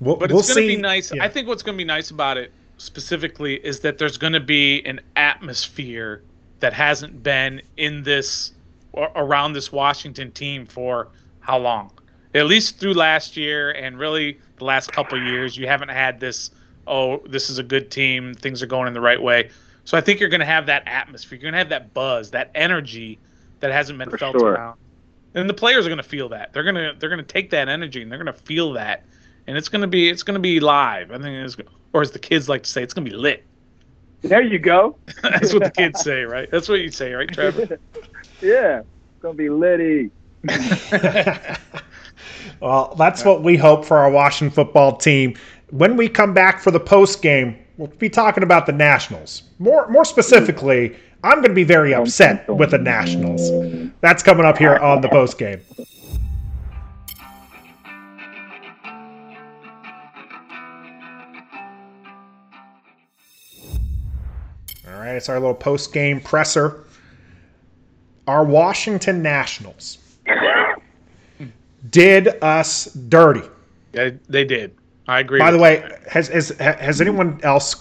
We'll, But we'll it's going to be nice. Yeah. I think what's going to be nice about it specifically is that there's going to be an atmosphere that hasn't been in this or around this Washington team for how long? At least through last year and really the last couple of years, you haven't had this. Oh, this is a good team. Things are going in the right way. So I think you're going to have that atmosphere. You're going to have that buzz, that energy that hasn't been For felt sure. around. And the players are going to feel that. They're going to they're going to take that energy and they're going to feel that and it's gonna be it's gonna be live. I think it's or as the kids like to say, it's gonna be lit. there you go. That's what the kids say, right? That's what you say, right, Trevor? yeah, it's going to be litty. well, that's what we hope for our Washington football team. When we come back for the post game, we'll be talking about the Nationals. More more specifically, I'm going to be very upset with the Nationals. That's coming up here on the post game. All right, it's our little post game presser. Our Washington Nationals did us dirty. Yeah, they did. I agree. By the way, you. has, has has anyone else,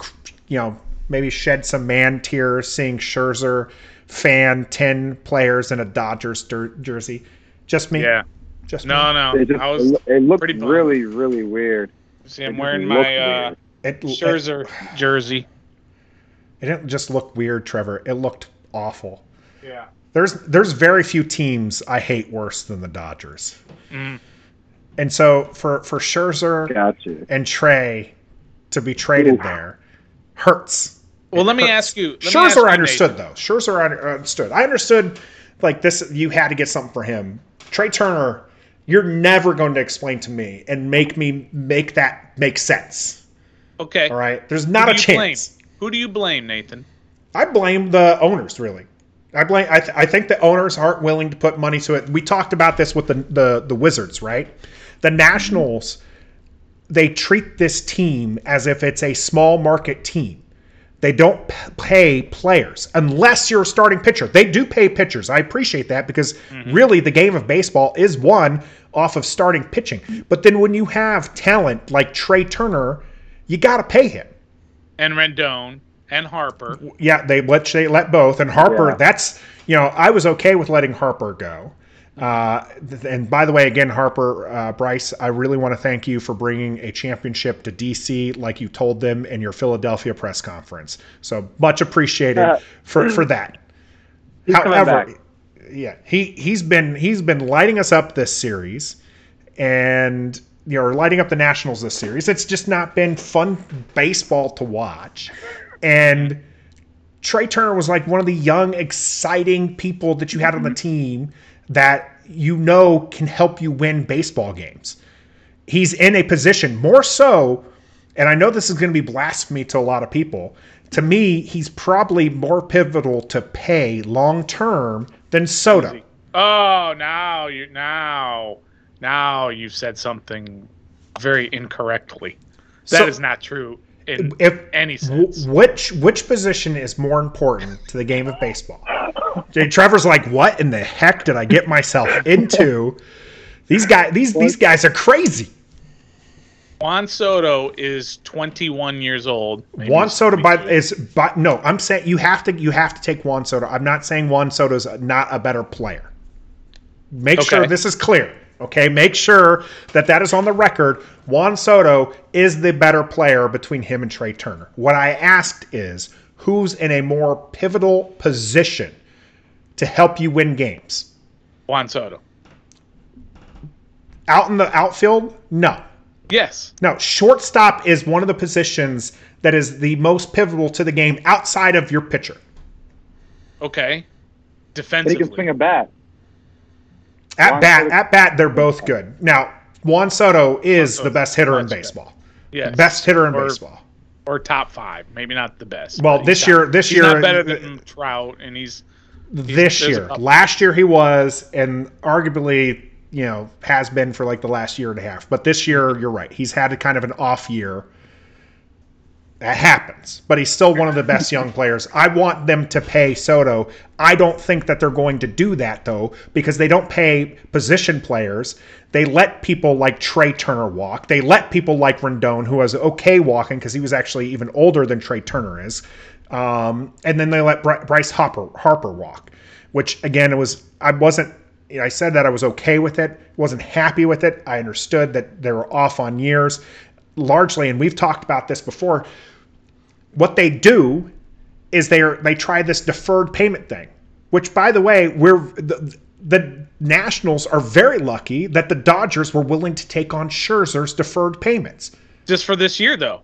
you know, maybe shed some man tears seeing Scherzer fan ten players in a Dodgers dir- jersey? Just me. yeah, Just no, me? no, It, just, I was it, it looked pretty really, really weird. See, I'm It wearing my uh, weird. It, it, Scherzer jersey. it didn't just look weird, Trevor. It looked awful. Yeah. There's there's very few teams I hate worse than the Dodgers. Mm. And so for for Scherzer Got you. and Trea to be traded Oof. there hurts. Well, let me ask you. Let me ask Scherzer I understood Nathan. though. Scherzer I understood. I understood like this. You had to get something for him. Trea Turner, you're never going to explain to me and make me make that make sense. Okay. All right. There's not do a you chance. Blame? Who do you blame, Nathan? I blame the owners really. I blame. I, th- I think the owners aren't willing to put money to it. We talked about this with the the, the Wizards, right? The Nationals, they treat this team as if it's a small market team. They don't p- pay players unless you're a starting pitcher. They do pay pitchers. I appreciate that because mm-hmm. really the game of baseball is won off of starting pitching. But then when you have talent like Trea Turner, you got to pay him. And Rendon and Harper. Yeah, they let they let both, and Harper. Yeah. That's you know I was okay with letting Harper go. Uh, and by the way, again, Harper, uh, Bryce, I really want to thank you for bringing a championship to DC, like you told them in your Philadelphia press conference. So much appreciated Uh, for for that. He's However, back. yeah, he he's been he's been lighting us up this series, and you know, lighting up the Nationals this series. It's just not been fun baseball to watch, and Trea Turner was like one of the young, exciting people that you had on the mm-hmm. team that you know can help you win baseball games. He's in a position more so, and I know this is going to be blasphemy to a lot of people. To me, he's probably more pivotal to pay long term than Soto. Oh, now you now now you've said something very incorrectly. That is So- not true in If any w- which which position is more important to the game of baseball? Trevor's like, what in the heck did I get myself into? These guys, these these guys are crazy. Juan Soto is 21 years old. Maybe Juan Soto by is but no, I'm saying you have to you have to take Juan Soto. I'm not saying Juan Soto's not a better player. Make sure this is clear. Okay, make sure that that is on the record. Juan Soto is the better player between him and Trea Turner. What I asked is who's in a more pivotal position to help you win games? Juan Soto. Out in the outfield? No. Yes. No, shortstop is one of the positions that is the most pivotal to the game outside of your pitcher. Okay. But he can swing a bat. At Juan bat, Soto- at bat, they're both good. Now, Juan Soto is Juan the best hitter in baseball. yes. Best hitter in Or- baseball. or top five. Maybe not the best. Well, this year- top- this he's year- not better than Trout, and he's This year, last year he was, and arguably, you know, has been for like the last year and a half. But this year, you're right. He's had a kind of an off year. That happens, but he's still one of the best young players. I want them to pay Soto. I don't think that they're going to do that though, because they don't pay position players. They let people like Trea Turner walk. They let people like Rendon, who was okay walking because he was actually even older than Trea Turner is. Um, and then they let Bry- Bryce Harper Harper walk, which again it was I wasn't. I said that I was okay with it. wasn't happy with it. I understood that they were off on years, largely, and we've talked about this before what they do is they are they try this deferred payment thing, which by the way, we're the, the Nationals are very lucky that the Dodgers were willing to take on Scherzer's deferred payments. just for this year, though.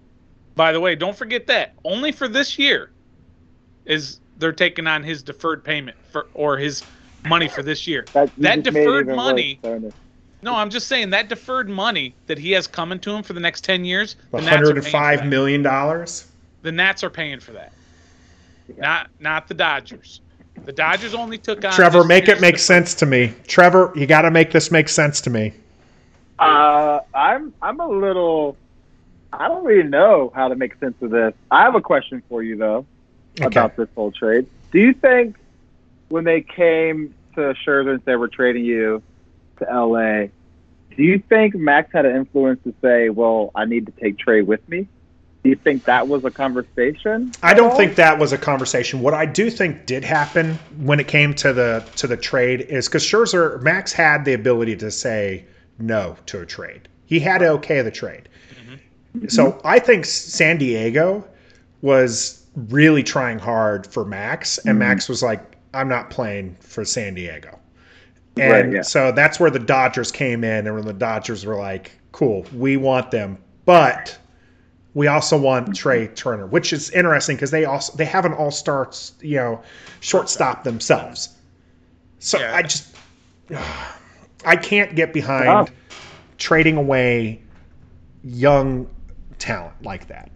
By the way, don't forget that only for this year is they're taking on his deferred payment for or his money for this year. That, That just made it deferred money- Worse, don't it? No, I'm just saying that deferred money that he has coming to him for the next ten years. The One Nats are hundred paying and five for that. million dollars. The Nats are paying for that. Not not the Dodgers. The Dodgers only took on. Trevor, make it make deferred- sense to me. Trevor, you got to make this make sense to me. Uh, I'm I'm a little. I don't really know how to make sense of this. I have a question for you though Okay. about this whole trade. Do you think when they came to Scherzer and said we're trading you to LA, do you think Max had an influence to say, "Well, I need to take Trea with me"? Do you think that was a conversation? I don't think that was a conversation. What I do think did happen when it came to the to the trade is because Scherzer Max had the ability to say no to a trade. He had to okay the trade. Mm-hmm. So I think San Diego was really trying hard for Max, and mm-hmm. Max was like, "I'm not playing for San Diego." And Right, yeah. so that's where the Dodgers came in, and when the Dodgers were like, "Cool, we want them, but we also want mm-hmm. Trea Turner," which is interesting because they also they have an All Star, you know, shortstop themselves. So Yeah. I just I can't get behind Wow. trading away young talent like that.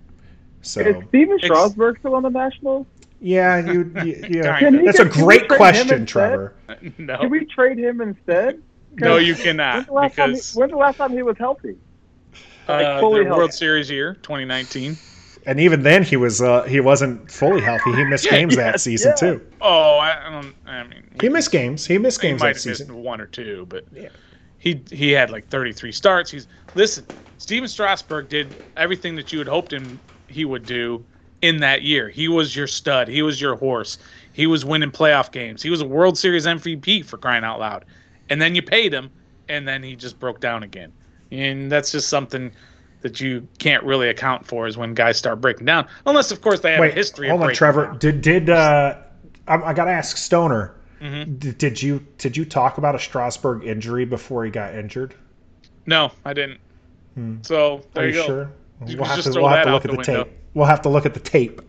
So Is Stephen Ex- Strasburg still on the Nationals? Yeah, you, you yeah. Can he That's a get- can great question. Trevor. no, Can we trade him instead? no, you When's cannot the, last time he, when's the last time he was healthy? like, uh, fully the World? Series year 2019. And even then, he was uh, he wasn't fully healthy. He missed Yeah, games yeah, that season yeah. too. Oh, I, I don't. I mean, He missed games. He missed he games might that have missed season. one or two, but Yeah. he he had like 33 starts. He's listen. Stephen Strasburg did everything that you had hoped him he would do in that year. He was your stud. He was your horse. He was winning playoff games. He was a World Series MVP for crying out loud. And then you paid him, and then he just broke down again. And that's just something that you can't really account for is when guys start breaking down, unless of course they have Wait, a history. hold of on, Trevor. down. Did did uh, I, I got to ask Stoner? Mhm. Did, did you did you talk about a Strasburg injury before he got injured? No, I didn't. Hmm. So there Are you, you go. sure? You we'll have to we'll have to look at the the window. tape. We'll have to look at the tape.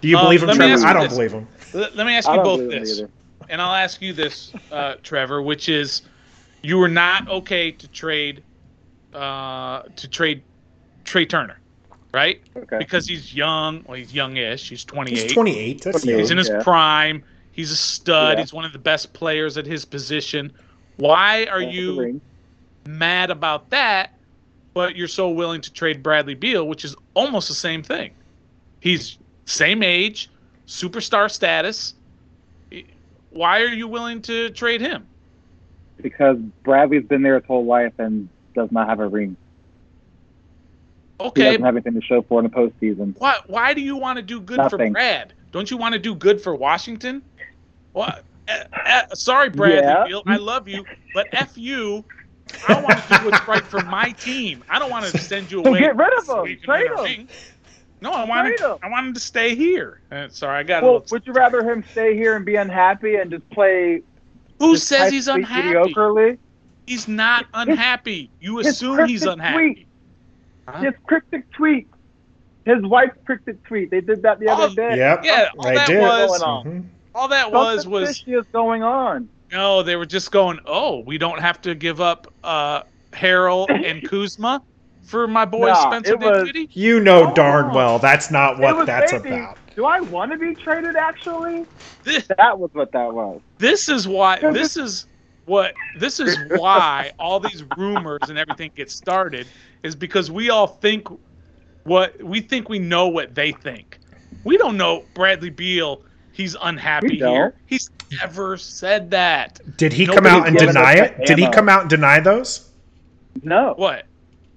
Do you Um, believe him, Trevor? I don't this. believe him. Let, let me ask you both this, and I'll ask you this, uh, Trevor, which is, you were not okay to trade, uh, to trade Trea Turner, right? Okay. Because he's young. Well, he's youngish. He's 28. He's 28. That's 28. He's in his Yeah. prime. He's a stud. Yeah. He's one of the best players at his position. Why are Yeah, you mad about that, but you're so willing to trade Bradley Beal, which is almost the same thing? He's same age, superstar status. Why are you willing to trade him? because Bradley's been there his whole life and does not have a ring. He Okay, doesn't have anything to show for in the postseason. why why do you want to do good for Brad? Don't you want to do good for Washington? What? Uh, uh, sorry, Bradley Yeah. Beal, I love you, but f you. I want to do what's right for my team. I don't want to send you So away. get rid of so him. you can Trade win him. No, I wanted him. I wanted to stay here. Uh, sorry, I got a Well, little. would you rather him stay here and be unhappy and just play? Who just says he's unhappy? Mediocrely? He's not unhappy. You his assume he's cryptic unhappy. tweet. Huh? His cryptic tweet. His wife's cryptic tweet. They did that the Oh, other day. Yep. Yeah, all They that did. was Going on. Mhm. all that was Something was fishy is going on. No. They were just going. Oh, we don't have to give up uh, Harrell and Kuzma for my boy Nah, Spencer it was- You know Oh. darn well that's not what that's maybe, about. Do I want to be traded? Actually, This, that was what that was. this is why. This is what. This is why all these rumors and everything get started is because we all think what we think we know what they think. We don't know Bradley Beal. He's unhappy here. He's never said that. Did he Nobody come out and deny it? the Did he come out and deny those? No. What?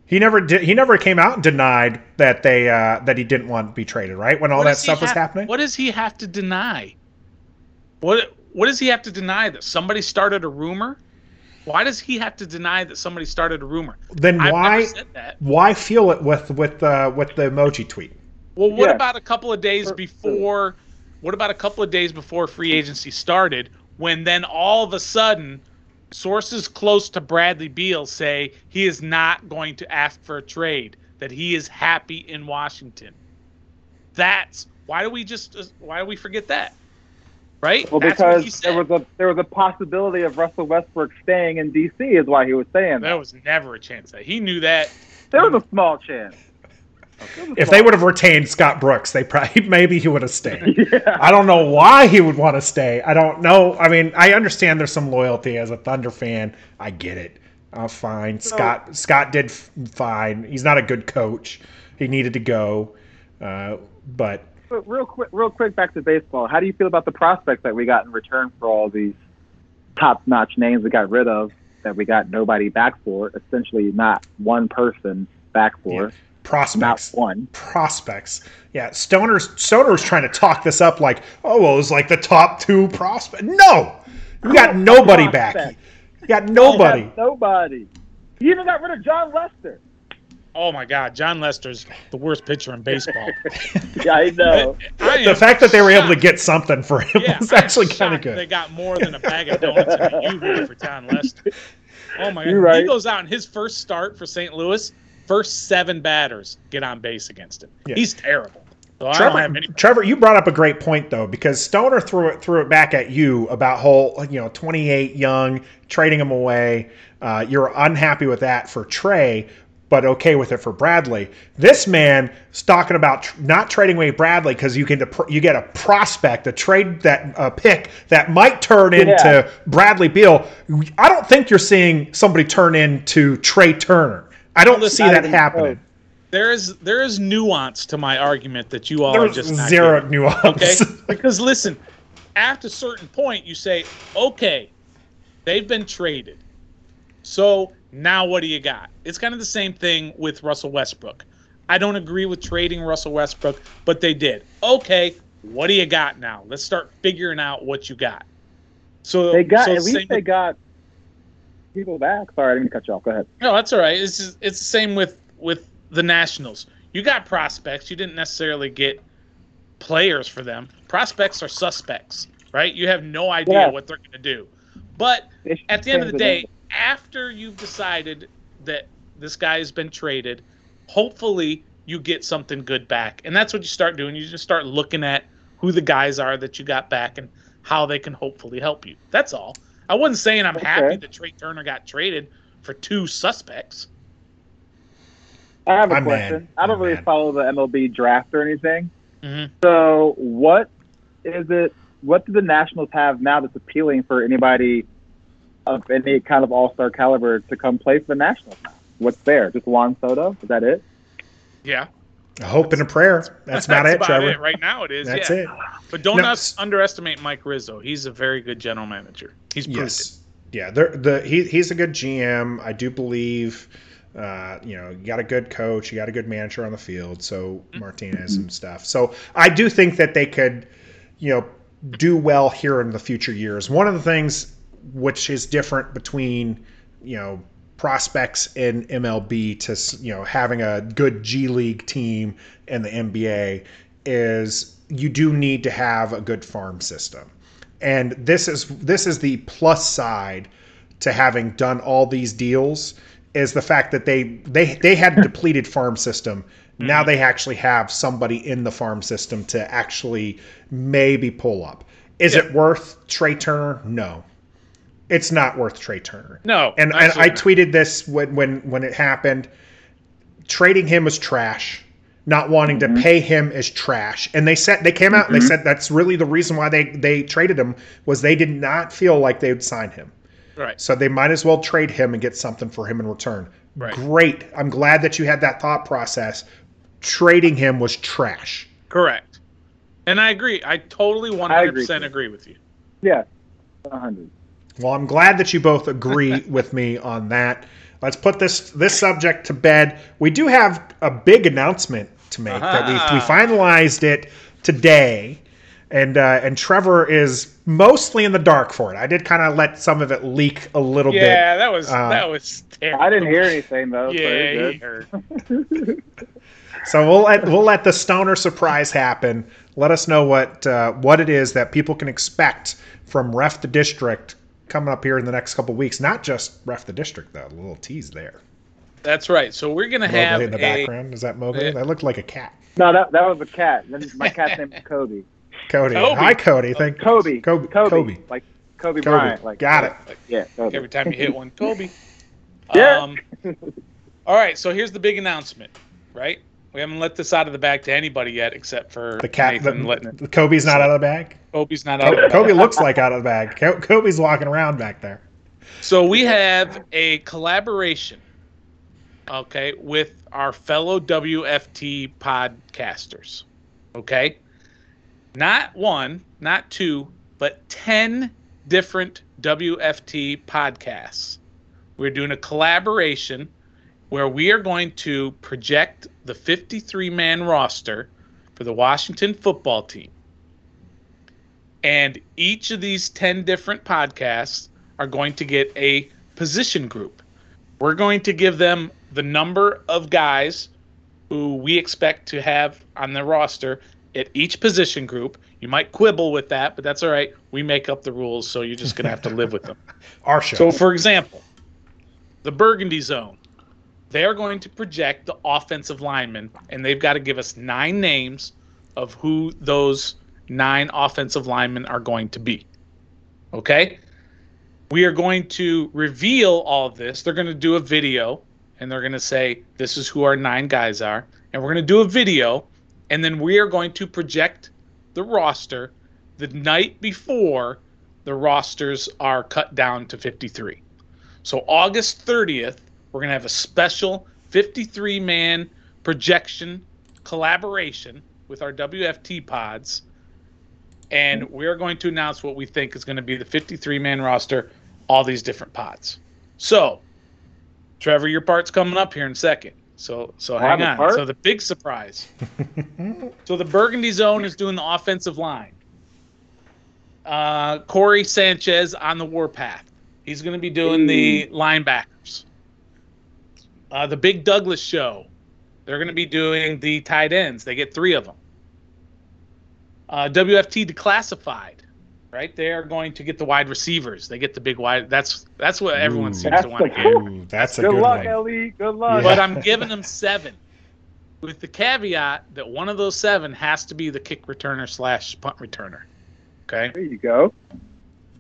He never did. He never came out and denied that they uh, that he didn't want to be traded. Right when all What that does he stuff was happening. What does he have to deny? What What does he have to deny that somebody started a rumor? Why does he have to deny that somebody started a rumor? then I've why said that. why feel it with with uh, with the emoji tweet? Well, what Yeah. about a couple of days before? What about a couple of days before free agency started? When then all of a sudden, sources close to Bradley Beal say he is not going to ask for a trade. That he is happy in Washington. That's why do we just uh, why do we forget that? Right? Well, That's because there was a there was a possibility of Russell Westbrook staying in D.C. is why he was saying that. There that. was never a chance that he knew that. There was a small chance. If they would have retained Scott Brooks, they probably maybe he would have stayed. yeah. I don't know why he would want to stay. I don't know. I mean, I understand there's some loyalty as a Thunder fan. I get it. Uh, fine. Scott Scott did f- fine. He's not a good coach. He needed to go. Uh, but But real quick, real quick, back to baseball. How do you feel about the prospects that we got in return for all these top-notch names we got rid of that we got nobody back for? Essentially, not one person back for, not prospects, one. prospects. Yeah, Stoner's Stoner's trying to talk this up like, oh, well, it was like the top two prospect. No, you got nobody back. You got nobody. Have nobody. He even got rid of Jon Lester. oh my God, Jon Lester's the worst pitcher in baseball. Yeah, I know. I The am fact that they were able to get something for him yeah, was actually kind of good. They got more than a bag of donuts and a U-Haul for Jon Lester. Oh my God, You're right. he goes out in his first start for St. Louis. First seven batters get on base against him. Yeah. He's terrible. So I don't have Trevor. Trevor, you brought up a great point though, because Stoner threw it threw it back at you about whole you know 28 young trading him away. Uh, you're unhappy with that for Trea, but okay with it for Bradley. This man is talking about tr- not trading away Bradley because you can dep- you get a prospect, a trade that a pick that might turn into Yeah. Bradley Beal. I don't think you're seeing somebody turn into Trea Turner. I don't Listen, see that even happening. close. There is there is nuance to my argument that you all are just not zero getting. nuance. Okay, because listen, at a certain point, you say, okay, they've been traded. So now what do you got? It's kind of the same thing with Russell Westbrook. I don't agree with trading Russell Westbrook, but they did. Okay, what do you got now? Let's start figuring out what you got. So They got so at same least they with- got people back. Sorry, I didn't cut you off. Go ahead. No, that's all right. It's just, it's the same with with the Nationals. You got prospects. You didn't necessarily get players for them. Prospects are suspects, right? You have no idea Yeah. what they're going to do. But at the end of the day, after you've decided that this guy has been traded, hopefully you get something good back. And that's what you start doing. You just start looking at who the guys are that you got back and how they can hopefully help you. That's all. I wasn't saying I'm happy that Trea Turner got traded for two suspects. I have a I'm question. mad. I don't I'm really mad. follow the MLB draft or anything. Mhm. So, what is it? What do the Nationals have now that's appealing for anybody of any kind of All Star caliber to come play for the Nationals? Now? What's there? Just Juan Soto? Is that it? Yeah, A hope and a prayer. That's about it, Trevor. it. Right now, it is. That's yeah. it. But don't No, us- underestimate Mike Rizzo. He's a very good general manager. He's proved it. Yes. Yeah, the he, he's a good GM. I do believe. Uh, you know, you got a good coach, you got a good manager on the field, so Martinez and stuff. So I do think that they could, you know, do well here in the future years. One of the things which is different between, you know, prospects in MLB to you know having a good G League team in the NBA is you do need to have a good farm system. And this is this is the plus side to having done all these deals is the fact that they they they had a depleted farm system. Now mm-hmm. they actually have somebody in the farm system to actually maybe pull up. Is Yeah. it worth Trea Turner? No. It's not worth Trea Turner. No, And, and I not. tweeted this when, when when it happened. Trading him was trash. Not wanting to mm-hmm. pay him is trash. And they said they came out and they mm-hmm. said that's really the reason why they they traded him was they did not feel like they would sign him. right. So they might as well trade him and get something for him in return. Right. Great. I'm glad that you had that thought process. Trading him was trash. Correct. And I agree. I totally 100% I agree. agree. agree with you. Yeah, hundred. Well, I'm glad that you both agree with me on that. Let's put this this subject to bed. We do have a big announcement to make that we we finalized it today, and uh, and Trevor is mostly in the dark for it. I did kind of let some of it leak a little bit. Yeah, that was Uh, that was terrible. I didn't hear anything though. so Yeah, you're he heard. So we'll let we'll let the stoner surprise happen. Let us know what uh, what it is that people can expect from Ref the District coming up here in the next couple weeks. Not just Ref the District though. A little tease there. That's right. So we're gonna have Mowgli in the a background. Is that Mowgli? Yeah. That looked like a cat. No, that that was a cat. My cat's name is Kobe. Cody. Kobe. Hi, Cody. Thank Kobe. Kobe. Kobe. Kobe. Like Kobe, Kobe. Bryant. Like Got it. Yeah. Kobe. every time you hit one, Kobe. Yeah. Um, all right. So here's the big announcement. Right. We haven't let this out of the bag to anybody yet, except for The cat. Nathan The, letting it. the Kobe's not out of the bag. Kobe's not out. of the Kobe, looks like out of the bag. Kobe's walking around back there. So we have a collaboration, okay, with our fellow WFT podcasters. Okay? Not one, not two, but 10 different WFT podcasts. We're doing a collaboration where we are going to project the 53 man roster for the Washington football team. And each of these 10 different podcasts are going to get a position group. We're going to give them the number of guys who we expect to have on the roster at each position group. You might quibble with that, but that's all right. We make up the rules, so you're just going to have to live with them. Our show. So, for example, the Burgundy Zone, they're going to project the offensive linemen, and they've got to give us nine names of who those nine offensive linemen are going to be. Okay? We are going to reveal all this. They're going to do a video, and they're going to say, This is who our nine guys are. And we're going to do a video, and then we are going to project the roster the night before the rosters are cut down to 53. So August 30th, we're going to have a special 53 man projection collaboration with our WFT pods. And we're going to announce what we think is going to be the 53 man roster, all these different pods. So, Trevor, your part's coming up here in a second. So, so hang on. part? So the big surprise. so the Burgundy Zone is doing the offensive line. Uh, Corey Sanchez on the warpath. He's going to be doing the linebackers. Uh, the Big Douglas Show. They're going to be doing the tight ends. They get three of them. Uh, WFT Declassified, right? They are going to get the wide receivers. They get the big wide. That's that's what everyone Ooh. seems to want the to hear. cool- Ooh, that's a Good good, luck, one. Ellie. Good luck. But I'm giving them seven, with the caveat that one of those seven has to be the kick returner slash punt returner. Okay. There you go.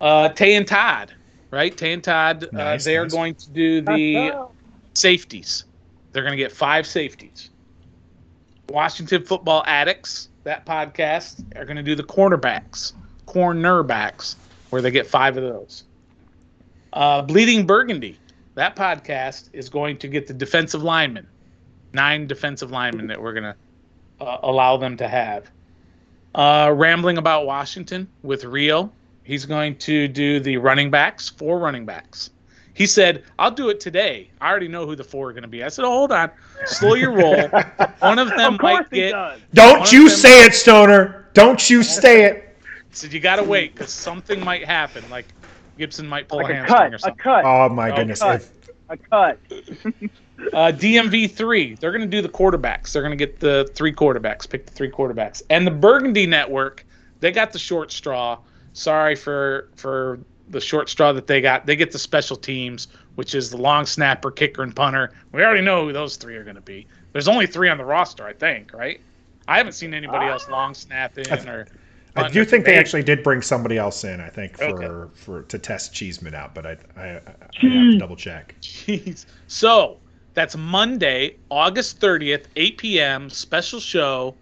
Uh, Tay and Todd, right? Tay and Todd, Nice, uh, they are going to do the safeties. They're going to get five safeties. Washington Football Addicts, that podcast, are going to do the cornerbacks, cornerbacks, where they get five of those. Uh, Bleeding Burgundy, that podcast is going to get the defensive linemen, nine defensive linemen that we're going to uh, allow them to have. Uh, Rambling about Washington with Rio, he's going to do the running backs, four running backs. He said, I'll do it today. I already know who the four are going to be. I said, oh, hold on. Slow your roll. One of them of might he get. does. Don't you of them- say it, Stoner. Don't you say it. said, you got to wait because something might happen. Like Gibson might pull Like a a hamstring cut. or A cut. Oh my Oh, goodness. cut. If- A cut. Uh, DMV three, they're going to do the quarterbacks. They're going to get the three quarterbacks, pick the three quarterbacks, and the Burgundy Network, they got the short straw. Sorry for for the short straw that they got. They get the special teams, which is the long snapper, kicker, and punter. We already know who those three are going to be. There's only three on the roster, I think, right? I haven't seen anybody else long snapping or. I do or- think they actually did bring somebody else in. I think for Okay. for to test Cheeseman out, but I I, I, I have to double check. Jeez. So that's Monday, August 30th, 8 p.m. Special show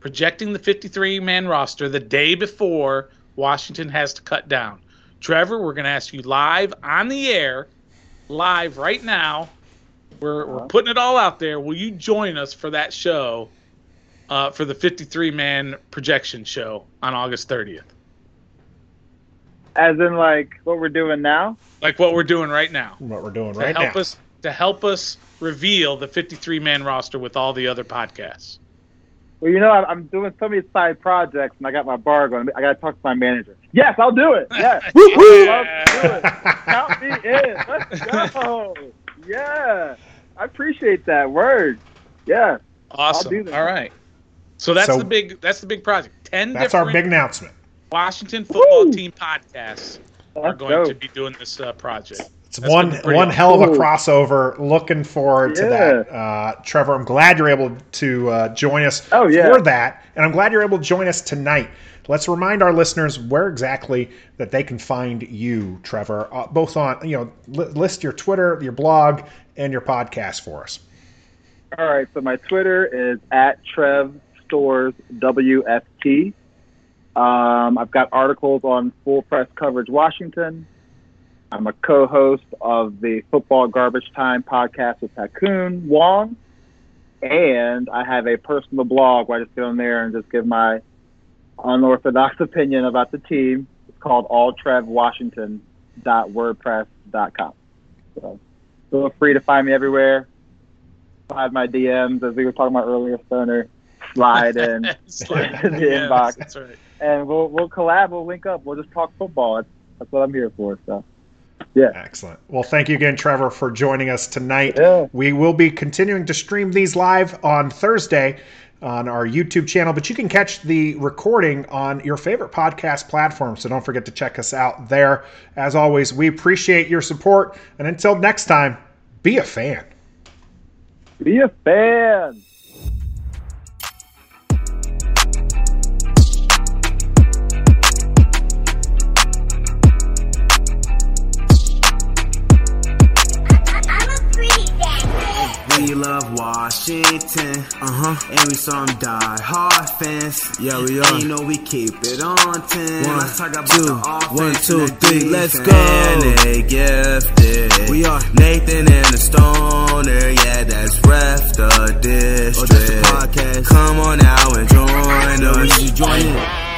projecting the 53 man roster the day before Washington has to cut down. Trevor, we're going to ask you live on the air, live right now. We're, we're putting it all out there. Will you join us for that show, uh, for the 53 man projection show on August 30th? As in, like, what we're doing now? Like what we're doing right now. What we're doing to right help now. us to help us reveal the 53 man roster with all the other podcasts. Well, you know, I'm- I'm doing so many side projects, and I got my bar going. I got to talk to my manager. Yes, I'll do it. Yes. Woo-hoo! Love do it. Count me in. Let's go. Yeah. I appreciate that word. Yeah. Awesome. do. All right. So that's So- the big that's the big project. Ten That's our big announcement. Washington football Woo! team podcasts are Let's going go. to be doing this uh, project. It's That's one gonna be pretty one awesome. hell of a crossover. Looking forward to that, uh, Trevor. I'm glad you're able to uh, join us Oh, yeah. for that, and I'm glad you're able to join us tonight. Let's remind our listeners where exactly that they can find you, Trevor. Uh, both on you know li- list your Twitter, your blog, and your podcast for us. All right, so my Twitter is at Trev Stores WFT. Um, I've got articles on Full Press Coverage Washington. I'm a co-host of the Football Garbage Time podcast with Tycoon Wong, and I have a personal blog where I just get on there and just give my unorthodox opinion about the team. It's called alltrevwashington.wordpress.com. So feel free to find me everywhere slide my DMs as we were talking about earlier, Stoner. Slide in, Slide in the inbox. That's right. and we'll we'll collab. We'll link up. We'll just talk football. That's, that's what I'm here for. So Yeah. Excellent. Well, thank you again, Trevor, for joining us tonight. Yeah. We will be continuing to stream these live on Thursday on our YouTube channel, but you can catch the recording on your favorite podcast platform. So don't forget to check us out there. As always, we appreciate your support. And until next time, be a fan. Be a fan. we love Washington. Uh huh. And we some die hard fans. Yeah, we are. And you know we keep it on 10. One, Let's talk about two, the offense one, two, three. Let's go. And they gifted. We are Nathan and the Stoner. Yeah, that's Ref the District. Oh, that's the podcast. Come on now and join us. You join